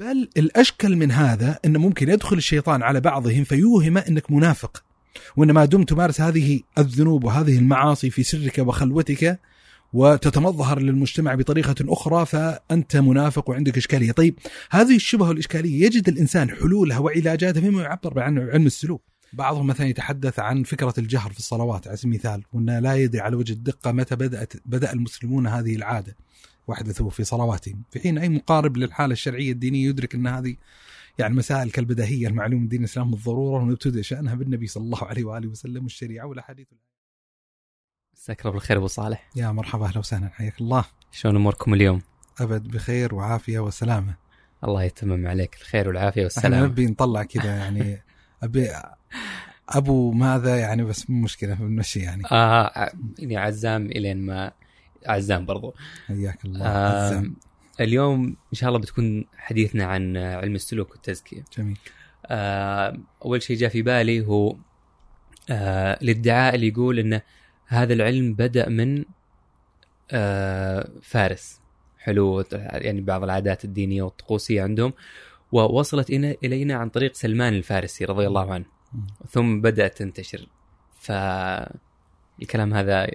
بل الأشكل من هذا انه ممكن يدخل الشيطان على بعضهم فيوهم أنك منافق. وإن ما دمت تمارس هذه الذنوب وهذه المعاصي في سرك وخلوتك وتتمظهر للمجتمع بطريقة أخرى فأنت منافق وعندك إشكالية. طيب هذه الشبهة والإشكالية يجد الإنسان حلولها وعلاجاتها فيما يعبر عنه علم السلوك. بعضهم مثلا يتحدث عن فكرة الجهر في الصلوات على سبيل المثال وأنه لا يدري على وجه الدقة متى بدأت بدأ المسلمون هذه العادة. واحدثوا في صلواتهم في حين أي مقارب للحالة الشرعية الدينية يدرك أن هذه يعني مسائل كالبديهية المعلوم من دين الإسلام بالضرورة ونبتدئ شأنها بالنبي صلى الله عليه وآله وسلم والشريعة والأحاديث. مساك الله بالخير أبو صالح. يا مرحبا أهلا وسهلا حياك الله. شلون أموركم اليوم؟ أبد بخير وعافية وسلامة. الله يتمم عليك الخير والعافية إحنا والسلامة. نبي نطلع كذا يعني. أبي أبو ماذا يعني بس مشكلة بنمشي يعني. آه يعني عزام إلين ما عزام برضو. حياك الله. آه عزام. اليوم إن شاء الله بتكون حديثنا عن علم السلوك والتزكية. جميل. آه أول شيء جاء في بالي هو آه الادعاء اللي يقول انه هذا العلم بدأ من آه فارس. حلو يعني بعض العادات الدينية والطقوسية عندهم. ووصلت إلينا- إلينا عن طريق سلمان الفارسي رضي الله عنه. ثم بدأت تنتشر. فالكلام هذا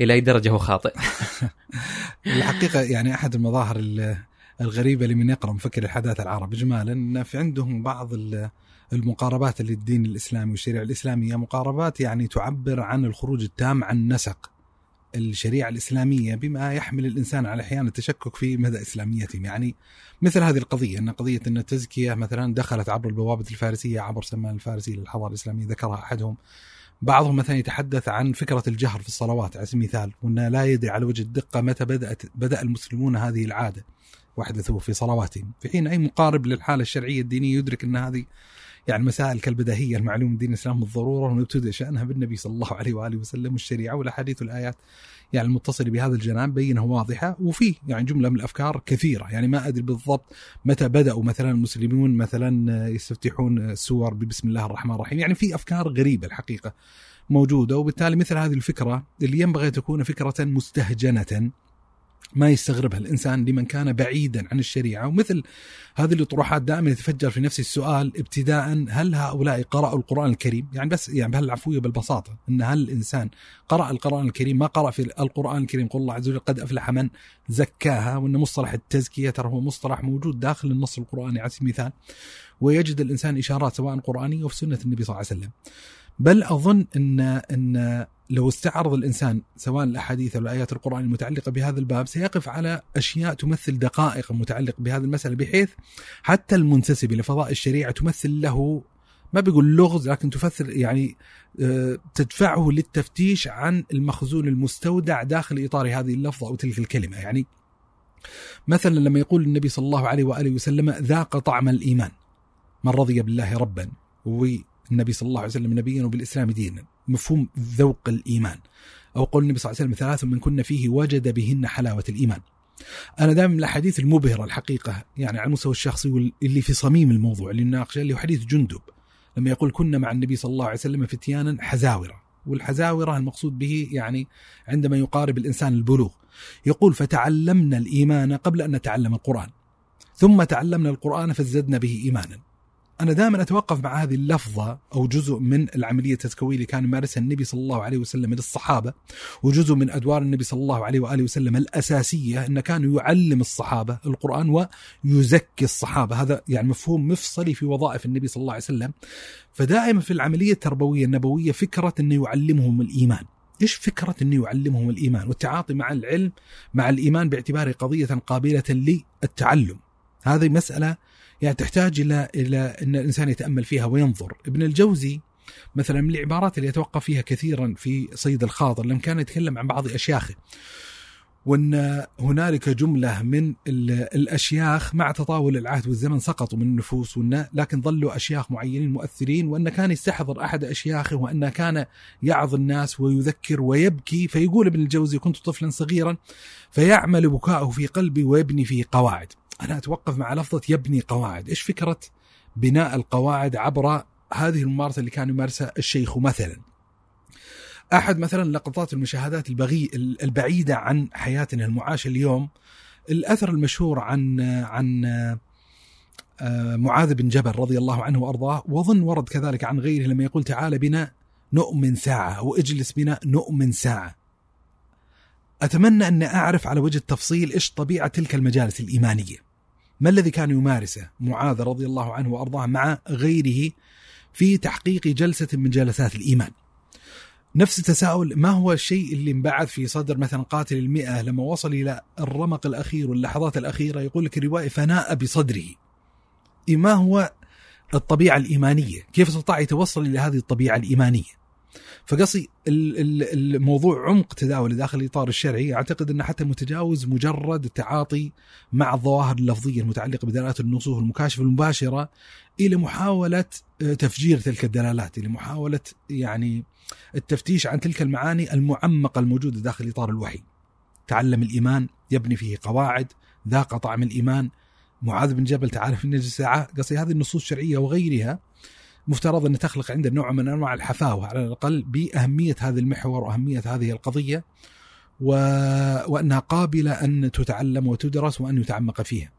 إلى أي درجة هو خاطئ. الحقيقة يعني أحد المظاهر ال- الغريبة لمن يقرأ مفكر الحداثة العرب اجمالا أن في عندهم بعض ال- المقاربات للدين الإسلامي والشريعة الإسلامية. مقاربات يعني تعبر عن الخروج التام عن نسق الشريعة الإسلامية بما يحمل الإنسان على أحيان التشكك في مدى إسلاميتهم. يعني مثل هذه القضية أن قضية أن التزكية مثلا دخلت عبر البوابة الفارسية عبر سلمان الفارسي للحضارة الإسلامية ذكرها أحدهم. بعضهم مثلا يتحدث عن فكرة الجهر في الصلوات على سبيل المثال وانه لا يدري على وجه الدقة متى بدات بدأ المسلمون هذه العادة واحدثوا في صلواتهم. في حين أي مقارب للحالة الشرعية الدينية يدرك أن هذه يعني مسائل كالبديهيه المعلوم دين الاسلام بالضروره ونبتدئ شأنها بالنبي صلى الله عليه وآله وسلم والشريعة والأحاديث والآيات يعني المتصلة بهذا الجناب بينة واضحة. وفي يعني جملة من الأفكار كثيرة يعني ما أدري بالضبط متى بدأوا مثلا المسلمون مثلا يستفتحون السور ببسم الله الرحمن الرحيم. يعني في أفكار غريبة الحقيقة موجودة وبالتالي مثل هذه الفكرة اللي ينبغي تكون فكرة مستهجنة. ما يستغربها الانسان لمن كان بعيدا عن الشريعة ومثل هذه الأطروحات دائما يتفجر في نفس السؤال ابتداء هل هؤلاء قرأوا القرآن الكريم؟ يعني بس يعني بهالعفوية بالبساطة إن هل الانسان قرأ القرآن الكريم ما قرأ في القرآن الكريم قل الله عز وجل قد أفلح من زكاها وإن مصطلح التزكية ترى هو مصطلح موجود داخل النص القرآني على سبيل المثال ويجد الإنسان إشارات سواء قرآنية أو في سنة النبي صلى الله عليه وسلم. بل أظن ان إن لو استعرض الإنسان سواء الأحاديث أو الآيات القران المتعلقة بهذا الباب سيقف على أشياء تمثل دقائق متعلقه بهذه المسألة بحيث حتى المنتسب إلى فضاء الشريعة تمثل له ما بيقول لغز لكن تفسر يعني آه، تدفعه للتفتيش عن المخزون المستودع داخل إطار هذه اللفظة أو تلك الكلمة. يعني مثلا لما يقول النبي صلى الله عليه وآله وسلم ذاق طعم الإيمان من رضي بالله ربا والنبي صلى الله عليه وسلم نبيا وبالاسلام دينا. مفهوم ذوق الإيمان. أو قول النبي صلى الله عليه وسلم ثلاث من كن فيه وجد بهن حلاوة الإيمان. أنا دائما من الأحاديث المبهرة الحقيقة يعني على المستوى الشخصي واللي في صميم الموضوع اللي نناقشه اللي هو حديث جندب. لما يقول كنا مع النبي صلى الله عليه وسلم فتيانا حزاورة. والحزاورة المقصود به يعني عندما يقارب الإنسان البلوغ. يقول فتعلمنا الإيمان قبل أن نتعلم القرآن. ثم تعلمنا القرآن فازددنا به ايمانا. أنا دائما أتوقف مع هذه اللفظة أو جزء من العملية التزكويه اللي كان يمارسها النبي صلى الله عليه وسلم للصحابة وجزء من أدوار النبي صلى الله عليه وآله وسلم الأساسية انه كان يعلم الصحابة القرآن ويزكي الصحابة. هذا يعني مفهوم مفصلي في وظائف النبي صلى الله عليه وسلم. فدائما في العملية التربوية النبوية فكرة إنه يعلمهم الإيمان. إيش فكرة إنه يعلمهم الإيمان؟ والتعاطي مع العلم مع الإيمان باعتباره قضية قابلة للتعلم. هذه مسألة يعني تحتاج إلى إلى إن الإنسان يتأمل فيها وينظر. ابن الجوزي مثلا من العبارات اللي يتوقف فيها كثيرا في صيد الخاطر لما كان يتكلم عن بعض أشياخه. وأن هنالك جملة من الأشياخ مع تطاول العهد والزمن سقطوا من النفوس وإن لكن ظلوا أشياخ معينين مؤثرين وأن كان يستحضر أحد أشياخه وأن كان يعظ الناس ويذكر ويبكي. فيقول ابن الجوزي كنت طفلا صغيرا فيعمل بكاؤه في قلبي ويبني فيه قواعد. أنا أتوقف مع لفظة يبني قواعد إيش فكرة بناء القواعد عبر هذه الممارسة اللي كان يمارسها الشيخ مثلا أحد مثلا لقطات المشاهدات البغي البعيدة عن حياتنا المعاشه اليوم الأثر المشهور عن عن آه، معاذ بن جبل رضي الله عنه وأرضاه واظن ورد كذلك عن غيره لما يقول تعال بنا نؤمن ساعة أو اجلس بنا نؤمن ساعة. أتمنى أن أعرف على وجه التفصيل إيش طبيعة تلك المجالس الإيمانية. ما الذي كان يمارسه معاذ رضي الله عنه وأرضاه مع غيره في تحقيق جلسة من جلسات الإيمان. نفس التساؤل ما هو الشيء اللي انبعث في صدر مثلا قاتل المئة لما وصل إلى الرمق الأخير واللحظات الأخيرة يقول لك الرواية فناء بصدره؟ ما هو الطبيعة الإيمانية؟ كيف استطاع يتوصل إلى هذه الطبيعة الإيمانية؟ فقصي الموضوع عمق تداول داخل الإطار الشرعي. أعتقد أنه حتى متجاوز مجرد التعاطي مع الظواهر اللفظية المتعلقة بدلالات النصوص المكاشفة المباشرة إلى محاولة آه، تفجير تلك الدلالات إلى محاولة يعني التفتيش عن تلك المعاني المعمقة الموجودة داخل إطار الوحي. تعلم الإيمان يبني فيه قواعد ذاق طعم الإيمان. معاذ بن جبل تعالى في النجس ساعه قصدي هذه النصوص الشرعية وغيرها مفترض أن تخلق عنده نوع من أنواع الحفاوة على الأقل بأهمية هذا المحور وأهمية هذه القضية و... وأنها قابلة أن تتعلم وتدرس وأن يتعمق فيها.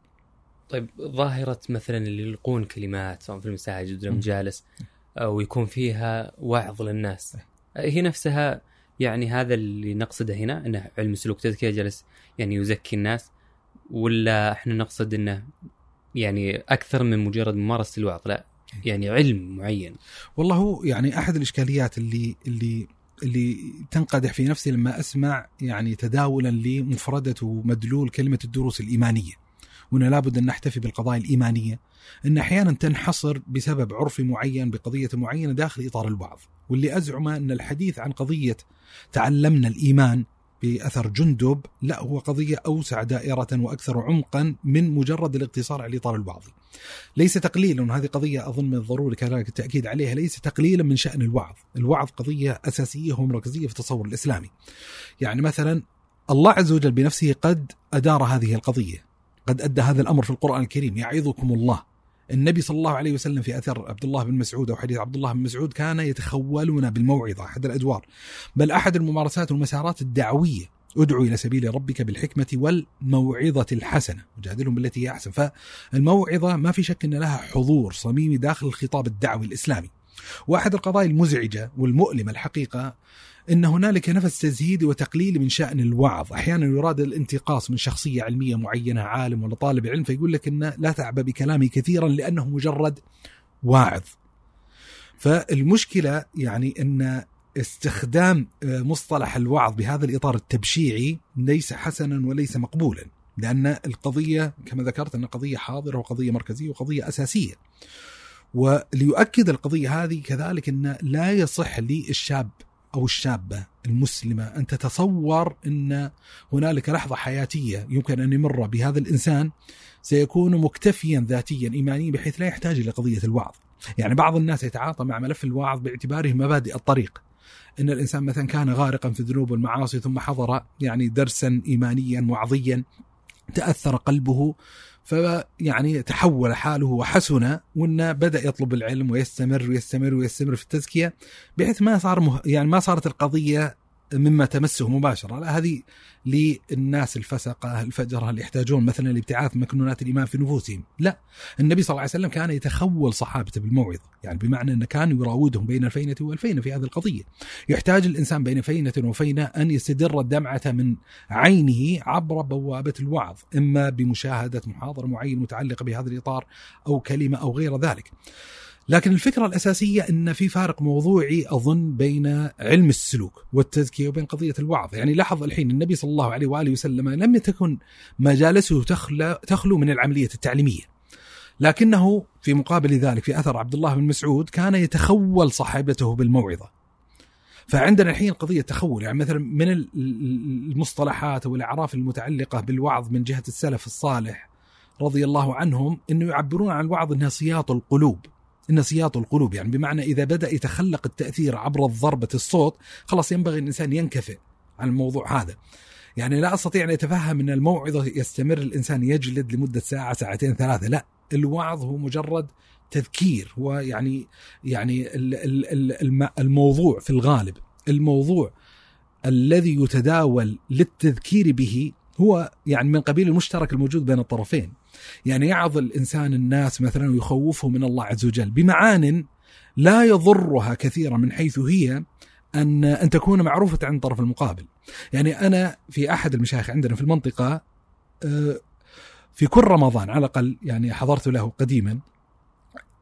طيب ظاهرة مثلا اللي يلقون كلمات سواء في المساجد ولا مجالس أو يكون فيها وعظ للناس. هي نفسها يعني هذا اللي نقصده هنا إنه علم السلوك تزكيه جلس يعني يزكي الناس ولا إحنا نقصد إنه يعني أكثر من مجرد ممارسة الوعظ؟ لا. يعني علم معين. والله هو يعني أحد الإشكاليات اللي اللي اللي تنقدح في نفسي لما أسمع يعني تداولا لمفردة ومدلول كلمة الدروس الإيمانية. وأنه لابد أن نحتفي بالقضايا الإيمانية. أن أحيانا تنحصر بسبب عرف معين بقضية معينة داخل إطار الوعظ واللي أزعم أن الحديث عن قضية تعلمنا الإيمان بأثر جندب لا هو قضية أوسع دائرة وأكثر عمقا من مجرد الاقتصار على الاطار الوعظي. ليس تقليلا هذه قضية أظن من الضروري كذلك التأكيد عليها ليس تقليلا من شأن الوعظ، الوعظ قضية أساسية ومركزية في التصور الإسلامي. يعني مثلا الله عز وجل بنفسه قد أدار هذه القضية، قد أدى هذا الأمر في القرآن الكريم. يعظكم الله. النبي صلى الله عليه وسلم في أثر عبد الله بن مسعود أو حديث عبد الله بن مسعود كان يتخولنا بالموعظة أحد الأدوار. بل أحد الممارسات والمسارات الدعوية. ادعو إلى سبيل ربك بالحكمة والموعظة الحسنة. وجادلهم بالتي هي أحسن. فالموعظة ما في شك إن لها حضور صميمي داخل الخطاب الدعوي الإسلامي. وأحد القضايا المزعجة والمؤلمة الحقيقة إن هنالك نفس تزهيدي وتقليل من شأن الوعظ، أحيانا يراد الانتقاص من شخصية علمية معينة عالم ولا طالب علم فيقول لك انه لا تعبى بكلامي كثيرا لأنه مجرد واعظ. فالمشكلة يعني إن استخدام مصطلح الوعظ بهذا الإطار التبشيعي ليس حسنا وليس مقبولا، لأن القضية كما ذكرت انها قضية حاضرة وقضية مركزية وقضية أساسية. وليؤكد القضية هذه كذلك أن لا يصح للشاب أو الشابة المسلمة أن تتصور أن هنالك لحظة حياتية يمكن أن يمر بهذا الإنسان سيكون مكتفيا ذاتيا ايمانيا بحيث لا يحتاج إلى قضية الوعظ. يعني بعض الناس يتعاطى مع ملف الوعظ باعتباره مبادئ الطريق. إن الإنسان مثلا كان غارقا في الذنوب والمعاصي ثم حضر يعني درسا ايمانيا وعظيا تأثر قلبه فيعني تحول حاله وحسن وانه بدأ يطلب العلم ويستمر ويستمر ويستمر في التزكية بحيث ما صار مه... يعني ما صارت القضية مما تمسه مباشرة. لا هذه للناس الفسقة الفجره اللي يحتاجون مثلا لابتعاث مكنونات الإيمان في نفوسهم؟ لا. النبي صلى الله عليه وسلم كان يتخول صحابته بالموعظة يعني بمعنى انه كان يراودهم بين الفينة والفينة في هذه القضية. يحتاج الإنسان بين فينة وفينة أن يستدر الدمعة من عينه عبر بوابة الوعظ إما بمشاهدة محاضرة معينة متعلقة بهذا الإطار أو كلمة أو غير ذلك. لكن الفكرة الأساسية إن في فارق موضوعي أظن بين علم السلوك والتزكيه وبين قضية الوعظ، يعني لاحظ الحين النبي صلى الله عليه وآله وسلم لم تكن مجالسه تخلو, من العملية التعليمية. لكنه في مقابل ذلك في أثر عبد الله بن مسعود كان يتخول صاحبته بالموعظة. فعندنا الحين قضية تخول يعني مثلا من المصطلحات والاعراف المتعلقة بالوعظ من جهة السلف الصالح رضي الله عنهم إنه يعبرون عن الوعظ إنها سياط القلوب إن سياط القلوب يعني بمعنى إذا بدأ يتخلق التأثير عبر ضربة الصوت خلاص ينبغي الإنسان ينكفئ عن الموضوع هذا. يعني لا أستطيع أن أتفهم أن الموعظة يستمر الإنسان يجلد لمدة ساعة ساعتين ثلاثة لا. الوعظ هو مجرد تذكير هو يعني يعني الموضوع في الغالب. الموضوع الذي يتداول للتذكير به هو يعني من قبيل المشترك الموجود بين الطرفين. يعني يعظ الإنسان الناس مثلا ويخوفهم من الله عز وجل بمعان لا يضرها كثيرا من حيث هي أن أن تكون معروفة عند الطرف المقابل. يعني أنا في أحد المشايخ عندنا في المنطقة آه، في كل رمضان على الأقل يعني حضرت له قديما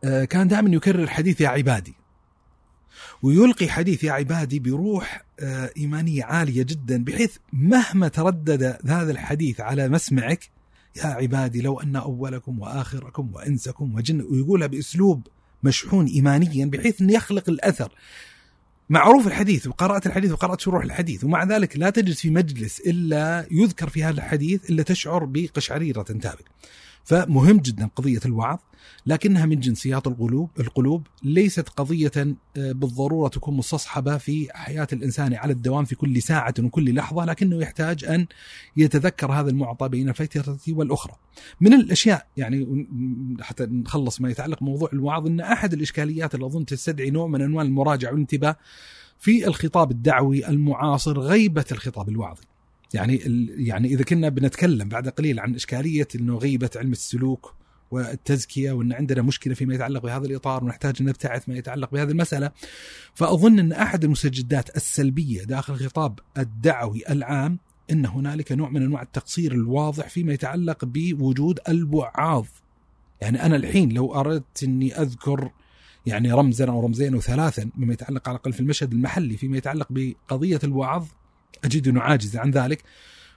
آه، كان دائما يكرر حديث يا عبادي. ويلقي حديث يا عبادي بروح آه، إيمانية عالية جدا بحيث مهما تردد هذا الحديث على مسمعك يا عبادي لو أن أولكم وآخركم وإنسكم وجن ويقولها بأسلوب مشحون ايمانيا بحيث انه يخلق الأثر. معروف الحديث وقرأت الحديث وقرأت شروح الحديث ومع ذلك لا تجلس في مجلس إلا يذكر في هذا الحديث إلا تشعر بقشعريرة تنتابك فمهم جدا قضية الوعظ لكنها من جنسيات القلوب القلوب ليست قضية آه، بالضرورة تكون مستصحبة في حياة الإنسان على الدوام في كل ساعة وكل لحظة لكنه يحتاج أن يتذكر هذا المعطى بين الفترة والأخرى. من الأشياء يعني حتى نخلص ما يتعلق بموضوع الوعظ أن أحد الإشكاليات اللي أظن تستدعي نوع من أنواع المراجعة والانتباه في الخطاب الدعوي المعاصر غيبة الخطاب الوعظي. يعني يعني إذا كنا بنتكلم بعد قليل عن إشكالية إنه غيبة علم السلوك والتزكية وإن عندنا مشكلة فيما يتعلق بهذا الإطار ونحتاج أن نبتعث ما يتعلق بهذه المسألة فأظن إن أحد المستجدات السلبية داخل الخطاب الدعوي العام إن هنالك نوع من أنواع التقصير الواضح فيما يتعلق بوجود الوعاظ يعني أنا الحين لو أردت إني أذكر يعني رمزا أو رمزين أو ثلاثا مما يتعلق على الأقل في المشهد المحلي فيما يتعلق بقضية الوعظ أجد أنه عاجز عن ذلك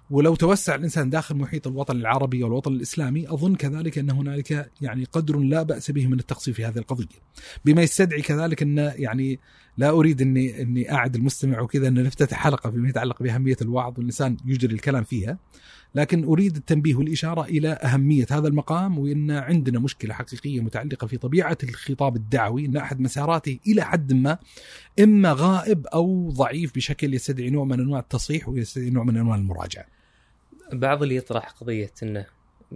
ولو توسع الإنسان داخل محيط الوطن العربي والوطن الإسلامي أظن كذلك أن هنالك يعني قدر لا بأس به من التقصير في هذه القضية. بما يستدعي كذلك أن يعني لا أريد أني أني أعد المستمع وكذا أن نفتتح حلقة فيما يتعلق بأهمية الوعظ والانسان يجري الكلام فيها. لكن أريد التنبيه والإشارة إلى أهمية هذا المقام وإن عندنا مشكلة حقيقية متعلقة في طبيعة الخطاب الدعوي إن أحد مساراته إلى حد ما إما غائب أو ضعيف بشكل يستدعي نوع من أنواع التصحيح ويستدعي نوع من أنواع المراجعة. بعض اللي يطرح قضية إنه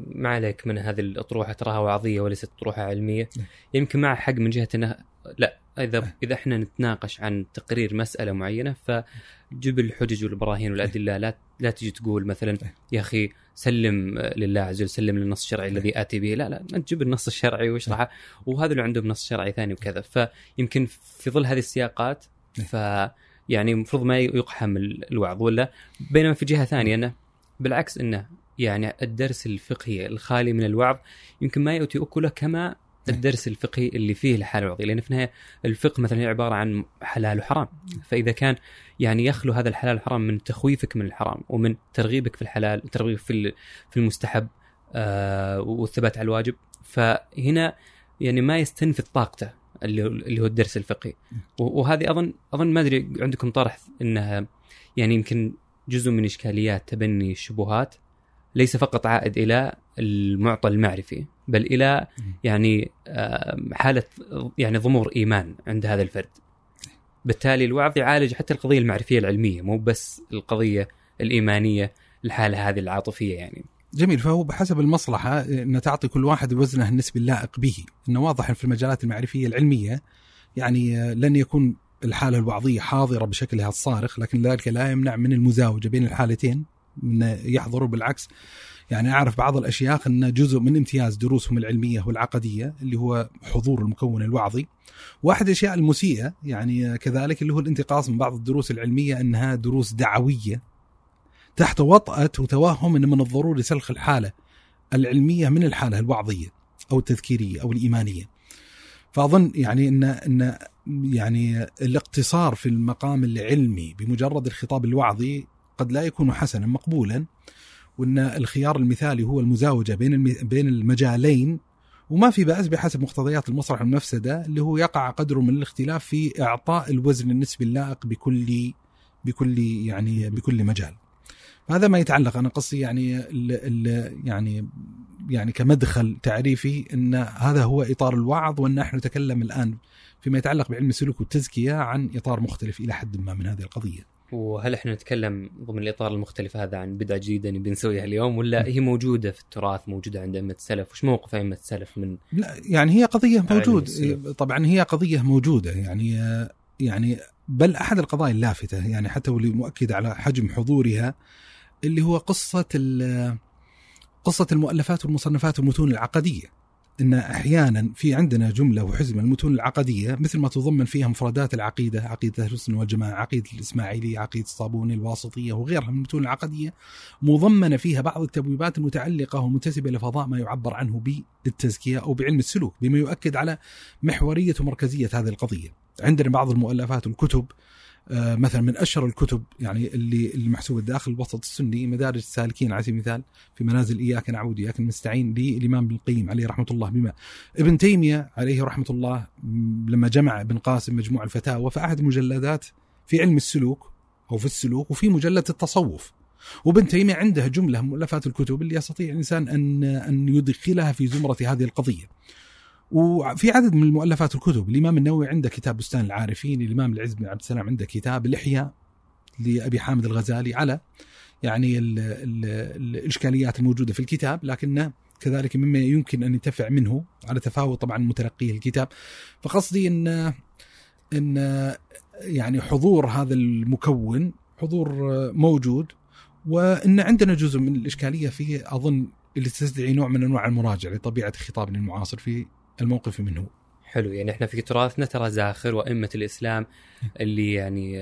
ما عليك من هذه الأطروحة تراها وعظية وليست أطروحة علمية. يمكن مع حق من جهة انه لا اذا. إذا إحنا نتناقش عن تقرير مسألة معينة فجب الحجج والبراهين والأدلة لا لا تجي تقول مثلا. يا أخي سلم لله عز وجل سلم للنص الشرعي الذي آتي به لا لا انت جيب النص الشرعي واشرحه وهذا اللي عندهم نص شرعي ثاني وكذا فيمكن في ظل هذه السياقات ف يعني المفروض ما يقحم الوعظ ولا بينما في جهة ثانية إنه بالعكس إنه يعني الدرس الفقهي الخالي من الوعظ يمكن ما يؤتي أكله كما الدرس الفقهي اللي فيه الحلال الوعظي لأن في النهاية الفقه مثلا عبارة عن حلال وحرام. فإذا كان يعني يخلو هذا الحلال والحرام من تخويفك من الحرام ومن ترغيبك في الحلال ترغيبك في في المستحب آه والثبات على الواجب فهنا يعني ما يستنفذ طاقته اللي اللي هو الدرس الفقهي. وهذه اظن أظن ما أدري عندكم طرح إنها يعني يمكن جزء من إشكاليات تبني الشبهات ليس فقط عائد إلى المعطى المعرفي بل إلى يعني حالة يعني ضمور إيمان عند هذا الفرد. بالتالي الوعظ يعالج حتى القضية المعرفية العلمية مو بس القضية الإيمانية الحالة هذه العاطفية يعني. جميل فهو بحسب المصلحة ان تعطي كل واحد وزنه النسبي اللائق به، إنه واضح في المجالات المعرفية العلمية يعني لن يكون الحالة الوعظية حاضرة بشكلها الصارخ لكن ذلك لا يمنع من المزاوجة بين الحالتين من يحضروا بالعكس. يعني أعرف بعض الأشياخ أن جزء من امتياز دروسهم العلمية والعقدية اللي هو حضور المكون الوعظي. واحد الأشياء المسيئة يعني كذلك اللي هو الانتقاص من بعض الدروس العلمية أنها دروس دعوية. تحت وطأة وتوهم أن من الضروري سلخ الحالة العلمية من الحالة الوعظية أو التذكيرية أو الإيمانية. فأظن يعني أن أن يعني الاقتصار في المقام العلمي بمجرد الخطاب الوعظي قد لا يكون حسنا مقبولا وإن الخيار المثالي هو المزاوجة بين بين المجالين وما في بأس بحسب مقتضيات المسرح والمفسده اللي هو يقع قدر من الاختلاف في إعطاء الوزن النسبي اللائق بكل بكل يعني بكل مجال. هذا ما يتعلق أنا قصدي يعني ال ال يعني يعني كمدخل تعريفي إن هذا هو إطار الوعظ وإن نحن نتكلم الآن فيما يتعلق بعلم السلوك والتزكية عن إطار مختلف إلى حد ما من هذه القضية. وهل إحنا نتكلم ضمن الإطار المختلف هذا عن بدعه جديده نبي نسويها اليوم ولا هي موجودة في التراث موجودة عند أئمة السلف؟ وش موقف أئمة السلف من لا يعني هي قضية موجود. طبعا هي قضية موجودة يعني يعني بل أحد القضايا اللافتة يعني حتى واللي مؤكد على حجم حضورها اللي هو قصة قصة المؤلفات والمصنفات والمتون العقدية. إن أحيانا في عندنا جملة وحزمة المتون العقدية مثل ما تضمن فيها مفردات العقيدة، عقيدة أهل السنة والجماعة، عقيدة الاسماعيليه، عقيدة الصابوني، الواسطية وغيرها من المتون العقدية مضمنة فيها بعض التبويبات المتعلقة ومنتسبة لفضاء ما يعبر عنه بالتزكية أو بعلم السلوك، بما يؤكد على محورية ومركزية هذه القضية. عندنا بعض المؤلفات والكتب مثلا من أشهر الكتب يعني اللي اللي محسوبة داخل الوسط السني مدارج السالكين على سبيل المثال في منازل إياك نعبد اياك نستعين للامام ابن القيم عليه رحمة الله بما ابن تيمية عليه رحمة الله لما جمع ابن قاسم مجموع الفتاوى فأحد المجلدات في علم السلوك أو في السلوك وفي مجلد التصوف وابن تيمية عنده جملة مؤلفات الكتب اللي يستطيع الإنسان أن أن يدخلها في زمرة هذه القضية. وفي عدد من المؤلفات الكتب. الإمام النووي عنده كتاب بستان العارفين الإمام العز بن عبد السلام عنده كتاب الاحياء لأبي حامد الغزالي على يعني ال ال الإشكاليات الموجودة في الكتاب لكنه كذلك مما يمكن أن ينتفع منه على تفاوت طبعا متلقيه الكتاب. فقصدي إن إن يعني حضور هذا المكون حضور موجود وإن عندنا جزء من الإشكالية فيه أظن اللي تستدعي نوع من أنواع المراجعة لطبيعة خطابنا المعاصر في الموقف منه حلو يعني إحنا في تراثنا ترى زاخر وأئمة الإسلام اللي يعني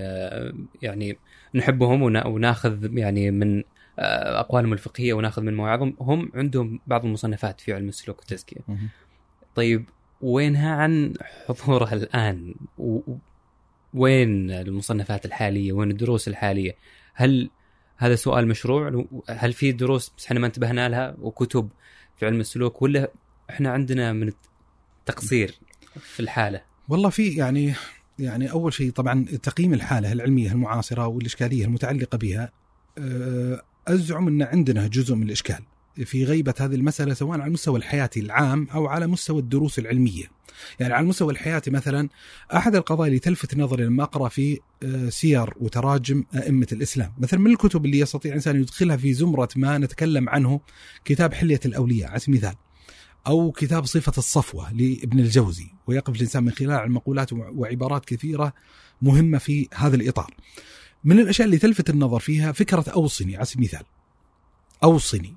يعني نحبهم وناخذ يعني من آه، أقوالهم الفقهية وناخذ من مواعظهم هم عندهم بعض المصنفات في علم السلوك والتزكية. طيب وينها عن حضورها الآن؟ وين المصنفات الحالية؟ وين الدروس الحالية؟ هل هذا سؤال مشروع؟ هل في دروس بس إحنا ما انتبهنا لها وكتب في علم السلوك ولا إحنا عندنا من تقصير في الحالة؟ والله في يعني يعني أول شيء طبعا تقييم الحالة العلمية المعاصرة والإشكالية المتعلقة بها آه، أزعم إن عندنا جزء من الإشكال في غيبة هذه المسألة سواء على المستوى الحياتي العام أو على مستوى الدروس العلمية. يعني على المستوى الحياتي مثلا أحد القضايا اللي تلفت نظري لما أقرأ في آه، سير وتراجم أئمة الإسلام مثلا من الكتب اللي يستطيع الإنسان يدخلها في زمرة ما نتكلم عنه كتاب حلية الأولياء على سبيل المثال. أو كتاب صفة الصفوة لابن الجوزي ويقف الإنسان من خلال المقولات وعبارات كثيرة مهمة في هذا الإطار. من الأشياء اللي تلفت النظر فيها فكرة أوصني على سبيل المثال. أوصني.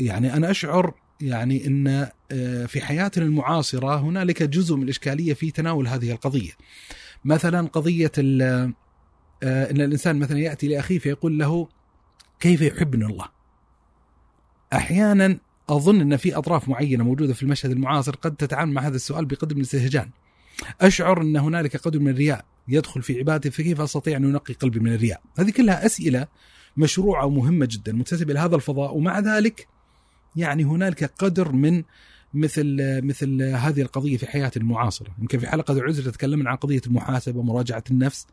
يعني أنا أشعر يعني أن آه، في حياتنا المعاصرة هنالك جزء من الإشكالية في تناول هذه القضية. مثلا قضية آه، أن الإنسان مثلا يأتي لأخيه فيقول له كيف يحبني الله؟ أحيانا أظن إن في أطراف معينة موجودة في المشهد المعاصر قد تتعامل مع هذا السؤال بقدر من الاستهجان. أشعر إن هنالك قدر من الرياء يدخل في عبادتي فكيف أستطيع أن أنقي قلبي من الرياء؟ هذه كلها أسئلة مشروعة ومهمة جدا منتسبه لهذا الفضاء ومع ذلك يعني هنالك قدر من مثل مثل هذه القضية في حياتنا المعاصرة، يمكن في حلقة العزله تكلمنا عن قضية المحاسبة ومراجعه النفس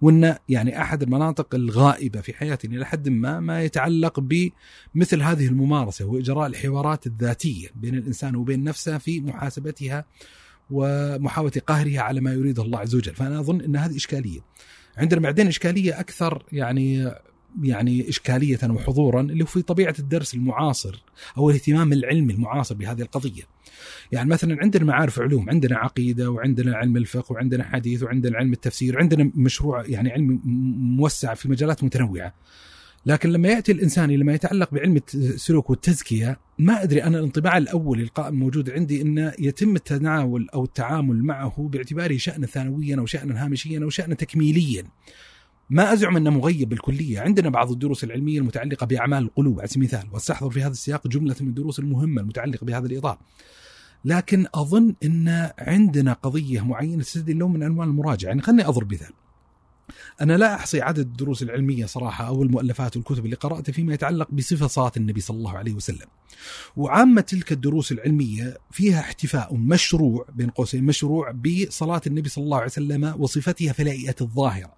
وإن يعني أحد المناطق الغائبة في حياتنا إلى حد ما ما يتعلق بمثل هذه الممارسة واجراء الحوارات الذاتية بين الإنسان وبين نفسه في محاسبتها ومحاوله قهرها على ما يريده الله عز وجل، فأنا أظن إن هذه إشكالية. عندنا بعدين إشكالية أكثر يعني يعني إشكالية وحضورا اللي هو في طبيعة الدرس المعاصر أو الاهتمام العلمي المعاصر بهذه القضية يعني مثلا عندنا معارف علوم عندنا عقيدة وعندنا علم الفقه وعندنا حديث وعندنا علم التفسير وعندنا مشروع يعني علم موسع في مجالات متنوعة لكن لما يأتي الإنسان لما يتعلق بعلم السلوك والتزكية ما أدري أنا الانطباع الأول القائم موجود عندي إنه يتم التناول أو التعامل معه باعتباره شانا ثانويا أو شانا هامشيا أو شانا تكميليا. ما أزعم أنه مغيب بالكلية، عندنا بعض الدروس العلمية المتعلقة بأعمال القلوب على سبيل المثال، واستحضر في هذا السياق جملة من الدروس المهمة المتعلقة بهذا الاطار. لكن أظن أن عندنا قضية معينة تستدعي نوع من انواع المراجعة، يعني خليني أضرب مثال. أنا لا أحصي عدد الدروس العلمية صراحة أو المؤلفات والكتب اللي قراتها فيما يتعلق بصفة صلاة النبي صلى الله عليه وسلم. وعامة تلك الدروس العلمية فيها احتفاء مشروع بين قوسين مشروع بصلاة النبي صلى الله عليه وسلم وصفتها في الهيئه الظاهرة.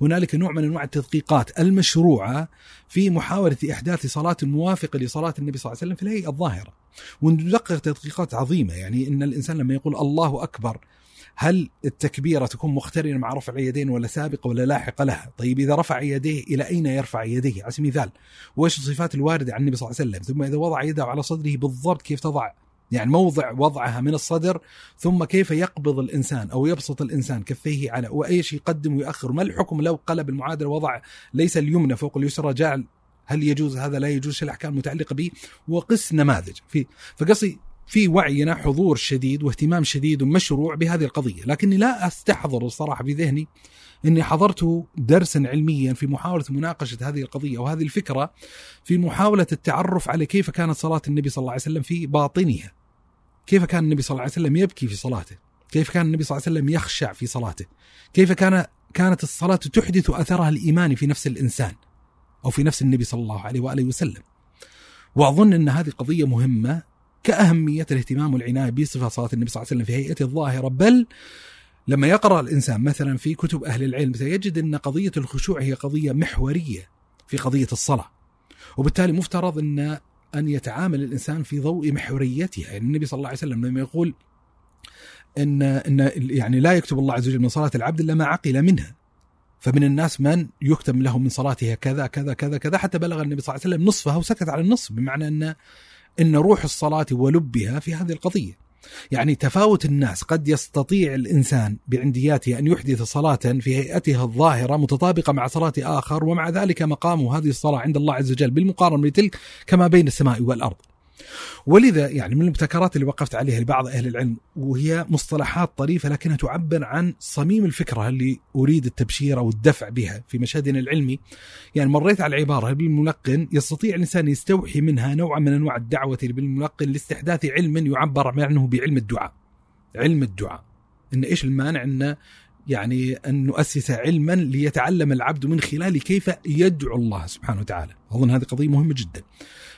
هنالك نوع من أنواع التدقيقات المشروعة في محاولة إحداث صلاة موافقه لصلاة النبي صلى الله عليه وسلم في الهيئة الظاهرة. وندقق تدقيقات عظيمة يعني إن الإنسان لما يقول الله أكبر هل التكبيرة تكون مقترنة مع رفع اليدين ولا سابقة ولا لاحقة لها؟ طيب إذا رفع يديه إلى أين يرفع يديه؟ على سبيل المثال وايش الصفات الواردة عن النبي صلى الله عليه وسلم؟ ثم إذا وضع يده على صدره بالضبط كيف تضع يعني موضع وضعها من الصدر ثم كيف يقبض الإنسان أو يبسط الإنسان كفيه على وايش يقدم ويؤخر. ما الحكم لو قلب المعادله وضع ليس اليمنى فوق اليسرى؟ جعل هل يجوز هذا؟ لا يجوز. الاحكام المتعلقه به وقس نماذج. في فقصي في وعينا حضور شديد واهتمام شديد ومشروع بهذه القضية. لكني لا أستحضر الصراحة في ذهني إني حضرت درسا علميا في محاولة مناقشة هذه القضية وهذه الفكرة في محاولة التعرف على كيف كانت صلاة النبي صلى الله عليه وسلم في باطنها. كيف كان النبي صلى الله عليه وسلم يبكي في صلاته؟ كيف كان النبي صلى الله عليه وسلم يخشع في صلاته؟ كيف كان كانت الصلاة تحدث أثرها الإيماني في نفس الإنسان أو في نفس النبي صلى الله عليه وآله وسلم. وأظن أن هذه قضية مهمة كأهمية الاهتمام والعناية بصفة صلاة النبي صلى الله عليه وسلم في هيئته الظاهرة بل لما يقرأ الإنسان مثلا في كتب أهل العلم سيجد أن قضية الخشوع هي قضية محورية في قضية الصلاة. وبالتالي مفترض أن أن يتعامل الإنسان في ضوء محوريتها، يعني النبي صلى الله عليه وسلم لما يقول ان إن يعني لا يكتب الله عز وجل من صلاة العبد إلا ما عقل منها. فمن الناس من يكتب له من صلاته كذا كذا كذا كذا حتى بلغ النبي صلى الله عليه وسلم نصفها وسكت على النصف بمعنى ان إن روح الصلاة ولبها في هذه القضية. يعني تفاوت الناس قد يستطيع الإنسان بعندياته أن يحدث صلاة في هيئتها الظاهرة متطابقة مع صلاة آخر ومع ذلك مقام هذه الصلاة عند الله عز وجل بالمقارنة بتلك كما بين السماء والأرض. ولذا يعني من الابتكارات اللي وقفت عليها لبعض أهل العلم وهي مصطلحات طريفة لكنها تعبر عن صميم الفكرة اللي أريد التبشير أو الدفع بها في مشهدنا العلمي. يعني مريت على العبارة بالملقن يستطيع الإنسان يستوحي منها نوعا من أنواع الدعوة بالملقن لاستحداث علم يعبر عنه بعلم الدعاء؟ علم الدعاء. إن إيش المانع إن يعني أن نؤسس علما ليتعلم العبد من خلاله كيف يدعو الله سبحانه وتعالى؟ أظن هذه قضية مهمة جدا.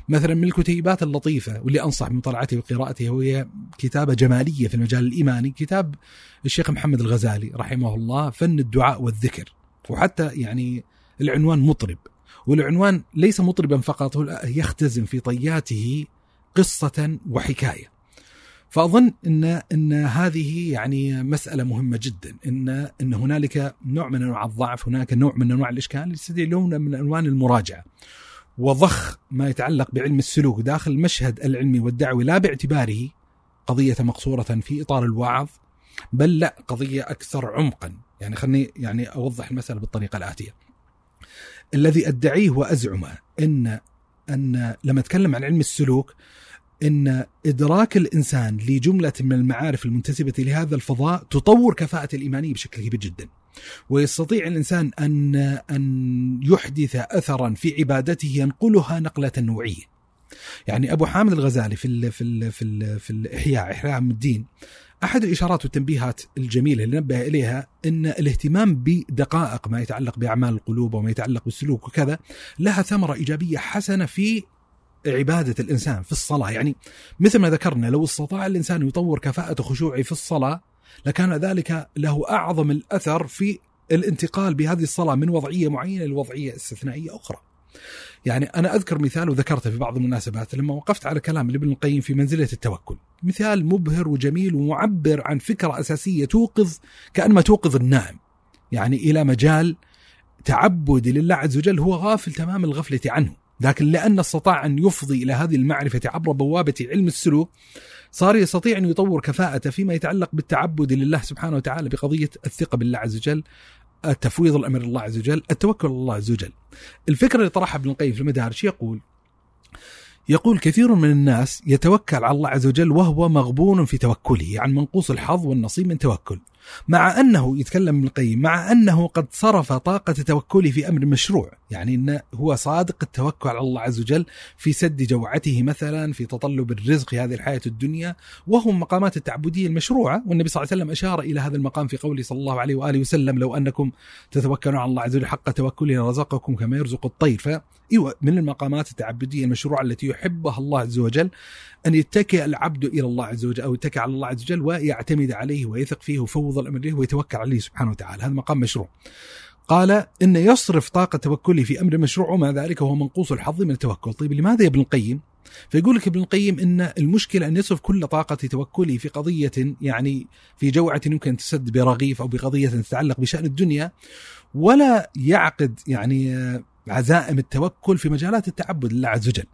مثلا من الكتيبات اللطيفة واللي أنصح بمطالعته وقراءته وهي كتابة جمالية في المجال الإيماني كتاب الشيخ محمد الغزالي رحمه الله فن الدعاء والذكر. وحتى يعني العنوان مطرب والعنوان ليس مطربا فقط يختزن في طياته قصة وحكاية. فأظن ان إن هذه يعني مسألة مهمة جدا ان إن هنالك نوع من أنواع الضعف هناك نوع من أنواع الإشكال يستدعي لون من الوان المراجعة. وضخ ما يتعلق بعلم السلوك داخل المشهد العلمي والدعوي لا باعتباره قضية مقصورة في إطار الوعظ بل لا قضية أكثر عمقا يعني خلني يعني أوضح المسألة بالطريقة الآتية الذي أدعيه وأزعمه أن أن لما أتكلم عن علم السلوك إن إدراك الإنسان لجملة من المعارف المنتسبة لهذا الفضاء تطور كفاءه الإيمانية بشكل كبير جدا. ويستطيع الإنسان أن أن يحدث اثرا في عبادته ينقلها نقلة نوعية. يعني أبو حامد الغزالي في ال في ال في في الإحياء إحياء الدين أحد الاشارات والتنبيهات الجميلة اللي نبه إليها إن الاهتمام بدقائق ما يتعلق بأعمال القلوب وما يتعلق بالسلوك وكذا لها ثمرة إيجابية حسنة في عبادة الإنسان في الصلاة يعني مثل ما ذكرنا لو استطاع الإنسان يطور كفاءة خشوعه في الصلاة لكان ذلك له أعظم الأثر في الانتقال بهذه الصلاة من وضعية معينة لوضعية استثنائية أخرى. يعني أنا أذكر مثال وذكرته في بعض المناسبات لما وقفت على كلام لابن القيم في منزلة التوكل. مثال مبهر وجميل ومعبر عن فكرة أساسية توقظ كأنما توقظ النائم يعني إلى مجال تعبدي لله عز وجل هو غافل تمام الغفلة عنه. لكن لأن استطاع أن يفضي إلى هذه المعرفة عبر بوابة علم السلوك صار يستطيع أن يطور كفاءته فيما يتعلق بالتعبد لله سبحانه وتعالى بقضية الثقة بالله عز وجل التفويض الأمر الله عز وجل التوكل على الله عز وجل. الفكرة اللي طرحها ابن القيم في المدارج يقول يقول كثير من الناس يتوكل على الله عز وجل وهو مغبون في توكله يعني منقوص الحظ والنصيب من توكل. مع أنه يتكلم ابن القيم مع أنه قد صرف طاقة توكله في أمر مشروع. يعني انه هو صادق التوكل على الله عز وجل في سد جوعته مثلا في تطلب الرزق في هذه الحياة الدنيا وهو المقامات التعبدية المشروعة. والنبي صلى الله عليه وسلم أشار إلى هذا المقام في قوله صلى الله عليه وآله وسلم لو أنكم تتوكلون على الله عز وجل حق توكله رزقكم كما يرزق الطير. فايوه من المقامات التعبدية المشروعة التي يحبها الله عز وجل. أن يتكئ العبد إلى الله عز وجل أو يتكئ على الله عز وجل ويعتمد عليه ويثق فيه ويفوض الأمر له ويتوكل عليه سبحانه وتعالى. هذا مقام مشروع. قال إن يصرف طاقة توكله في أمر مشروع ومع ذلك هو منقوص الحظ من التوكل. طيب لماذا يا ابن القيم؟ فيقول لك ابن القيم إن المشكلة أن يصرف كل طاقة توكله في قضية يعني في جوعة يمكن تسد برغيف أو بقضية تتعلق بشأن الدنيا ولا يعقد يعني عزائم التوكل في مجالات التعبد لله عز وجل.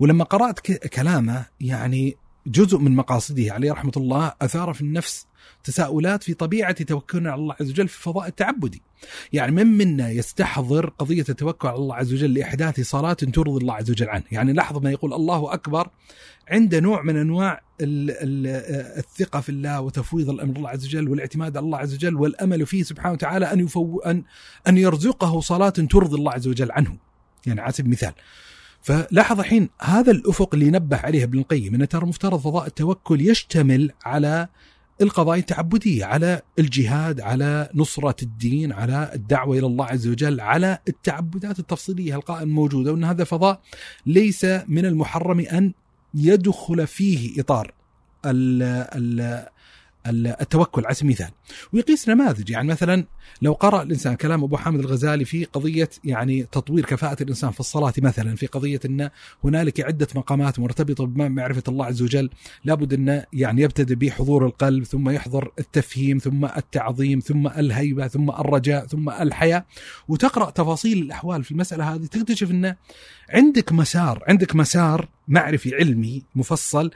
ولما قرأت كلامه يعني جزء من مقاصده عليه رحمة الله أثار في النفس تساؤلات في طبيعة توكلنا على الله عز وجل في الفضاء التعبدي. يعني من منا يستحضر قضية التوكل على الله عز وجل لإحداث صلاة ترضي الله عز وجل عنه، يعني لحظة ما يقول الله أكبر عنده نوع من أنواع الثقة في الله وتفويض الأمر الله عز وجل والاعتماد على الله عز وجل والأمل فيه سبحانه وتعالى أن يفو ان أن يرزقه صلاة ترضي الله عز وجل عنه. يعني على سبيل المثال. فلاحظ الحين هذا الأفق اللي نبه عليه ابن القيم انه ترى مفترض فضاء التوكل يشتمل على القضايا التعبدية على الجهاد على نصرة الدين على الدعوة إلى الله عز وجل على التعبدات التفصيلية القائمة الموجودة وإن هذا فضاء ليس من المحرم أن يدخل فيه إطار ال ال التوكل على سبيل المثال ويقيس نماذج يعني مثلا لو قرأ الإنسان كلام أبو حامد الغزالي في قضية يعني تطوير كفاءة الإنسان في الصلاة مثلا في قضية أن هنالك عدة مقامات مرتبطة بمعرفة الله عز وجل لابد أن يعني يبتدئ بحضور القلب ثم يحضر التفهيم ثم التعظيم ثم الهيبة ثم الرجاء ثم الحياة. وتقرأ تفاصيل الأحوال في المسألة هذه تكتشف أن عندك مسار عندك مسار معرفي علمي مفصل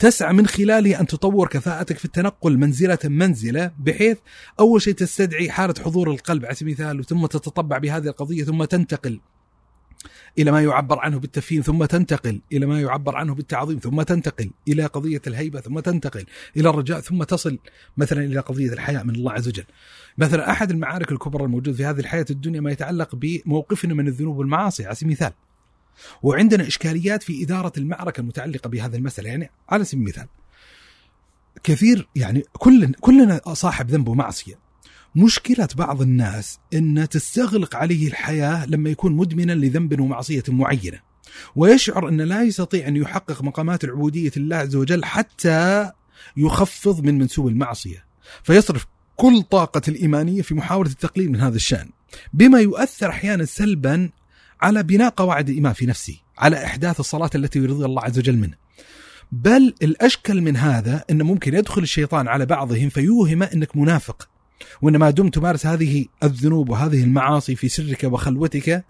تسعى من خلاله أن تطور كفاءتك في التنقل منزلة منزلة بحيث أول شيء تستدعي حالة حضور القلب على سبيل المثال ثم تتطبع بهذه القضية ثم تنتقل إلى ما يعبر عنه بالتفهيم ثم تنتقل إلى ما يعبر عنه بالتعظيم ثم تنتقل إلى قضية الهيبة ثم تنتقل إلى الرجاء ثم تصل مثلا إلى قضية الحياء من الله عز وجل. مثلا أحد المعارك الكبرى الموجودة في هذه الحياة الدنيا ما يتعلق بموقفنا من الذنوب والمعاصي على سبيل المثال. وعندنا إشكاليات في إدارة المعركة المتعلقة بهذه المساله يعني على سبيل المثال كثير يعني كل كلنا صاحب ذنب ومعصية. مشكلة بعض الناس أن تستغلق عليه الحياة لما يكون مدمنا لذنب ومعصية معينة. ويشعر أنه لا يستطيع أن يحقق مقامات العبودية لله عز وجل حتى يخفض من منسوب المعصية. فيصرف كل طاقة الإيمانية في محاولة التقليل من هذا الشأن. بما يؤثر أحيانا سلبا على بناء قواعد الإيمان في نفسه على إحداث الصلاة التي يرضي الله عز وجل منه. بل الأشكل من هذا أنه ممكن يدخل الشيطان على بعضهم فيوهم أنك منافق. وأن ما دمت تمارس هذه الذنوب وهذه المعاصي في سرك وخلوتك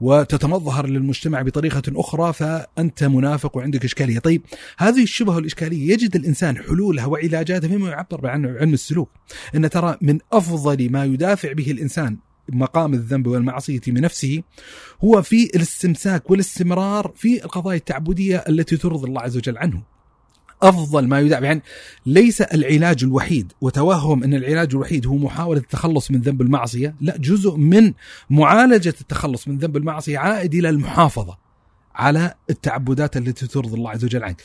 وتتمظهر للمجتمع بطريقة أخرى فأنت منافق وعندك إشكالية. طيب هذه الشبهة والإشكالية يجد الإنسان حلولها وعلاجاتها فيما يعبر عنه علم السلوك. أن ترى من أفضل ما يدافع به الإنسان مقام الذنب والمعصية من نفسه هو في الاستمساك والاستمرار في القضايا التعبدية التي ترضي الله عز وجل عنه أفضل ما يدعى يعني ليس العلاج الوحيد وتوهم أن العلاج الوحيد هو محاولة التخلص من ذنب المعصية، لا جزء من معالجة التخلص من ذنب المعصية عائد إلى المحافظة على التعبدات التي ترضي الله عز وجل عنك.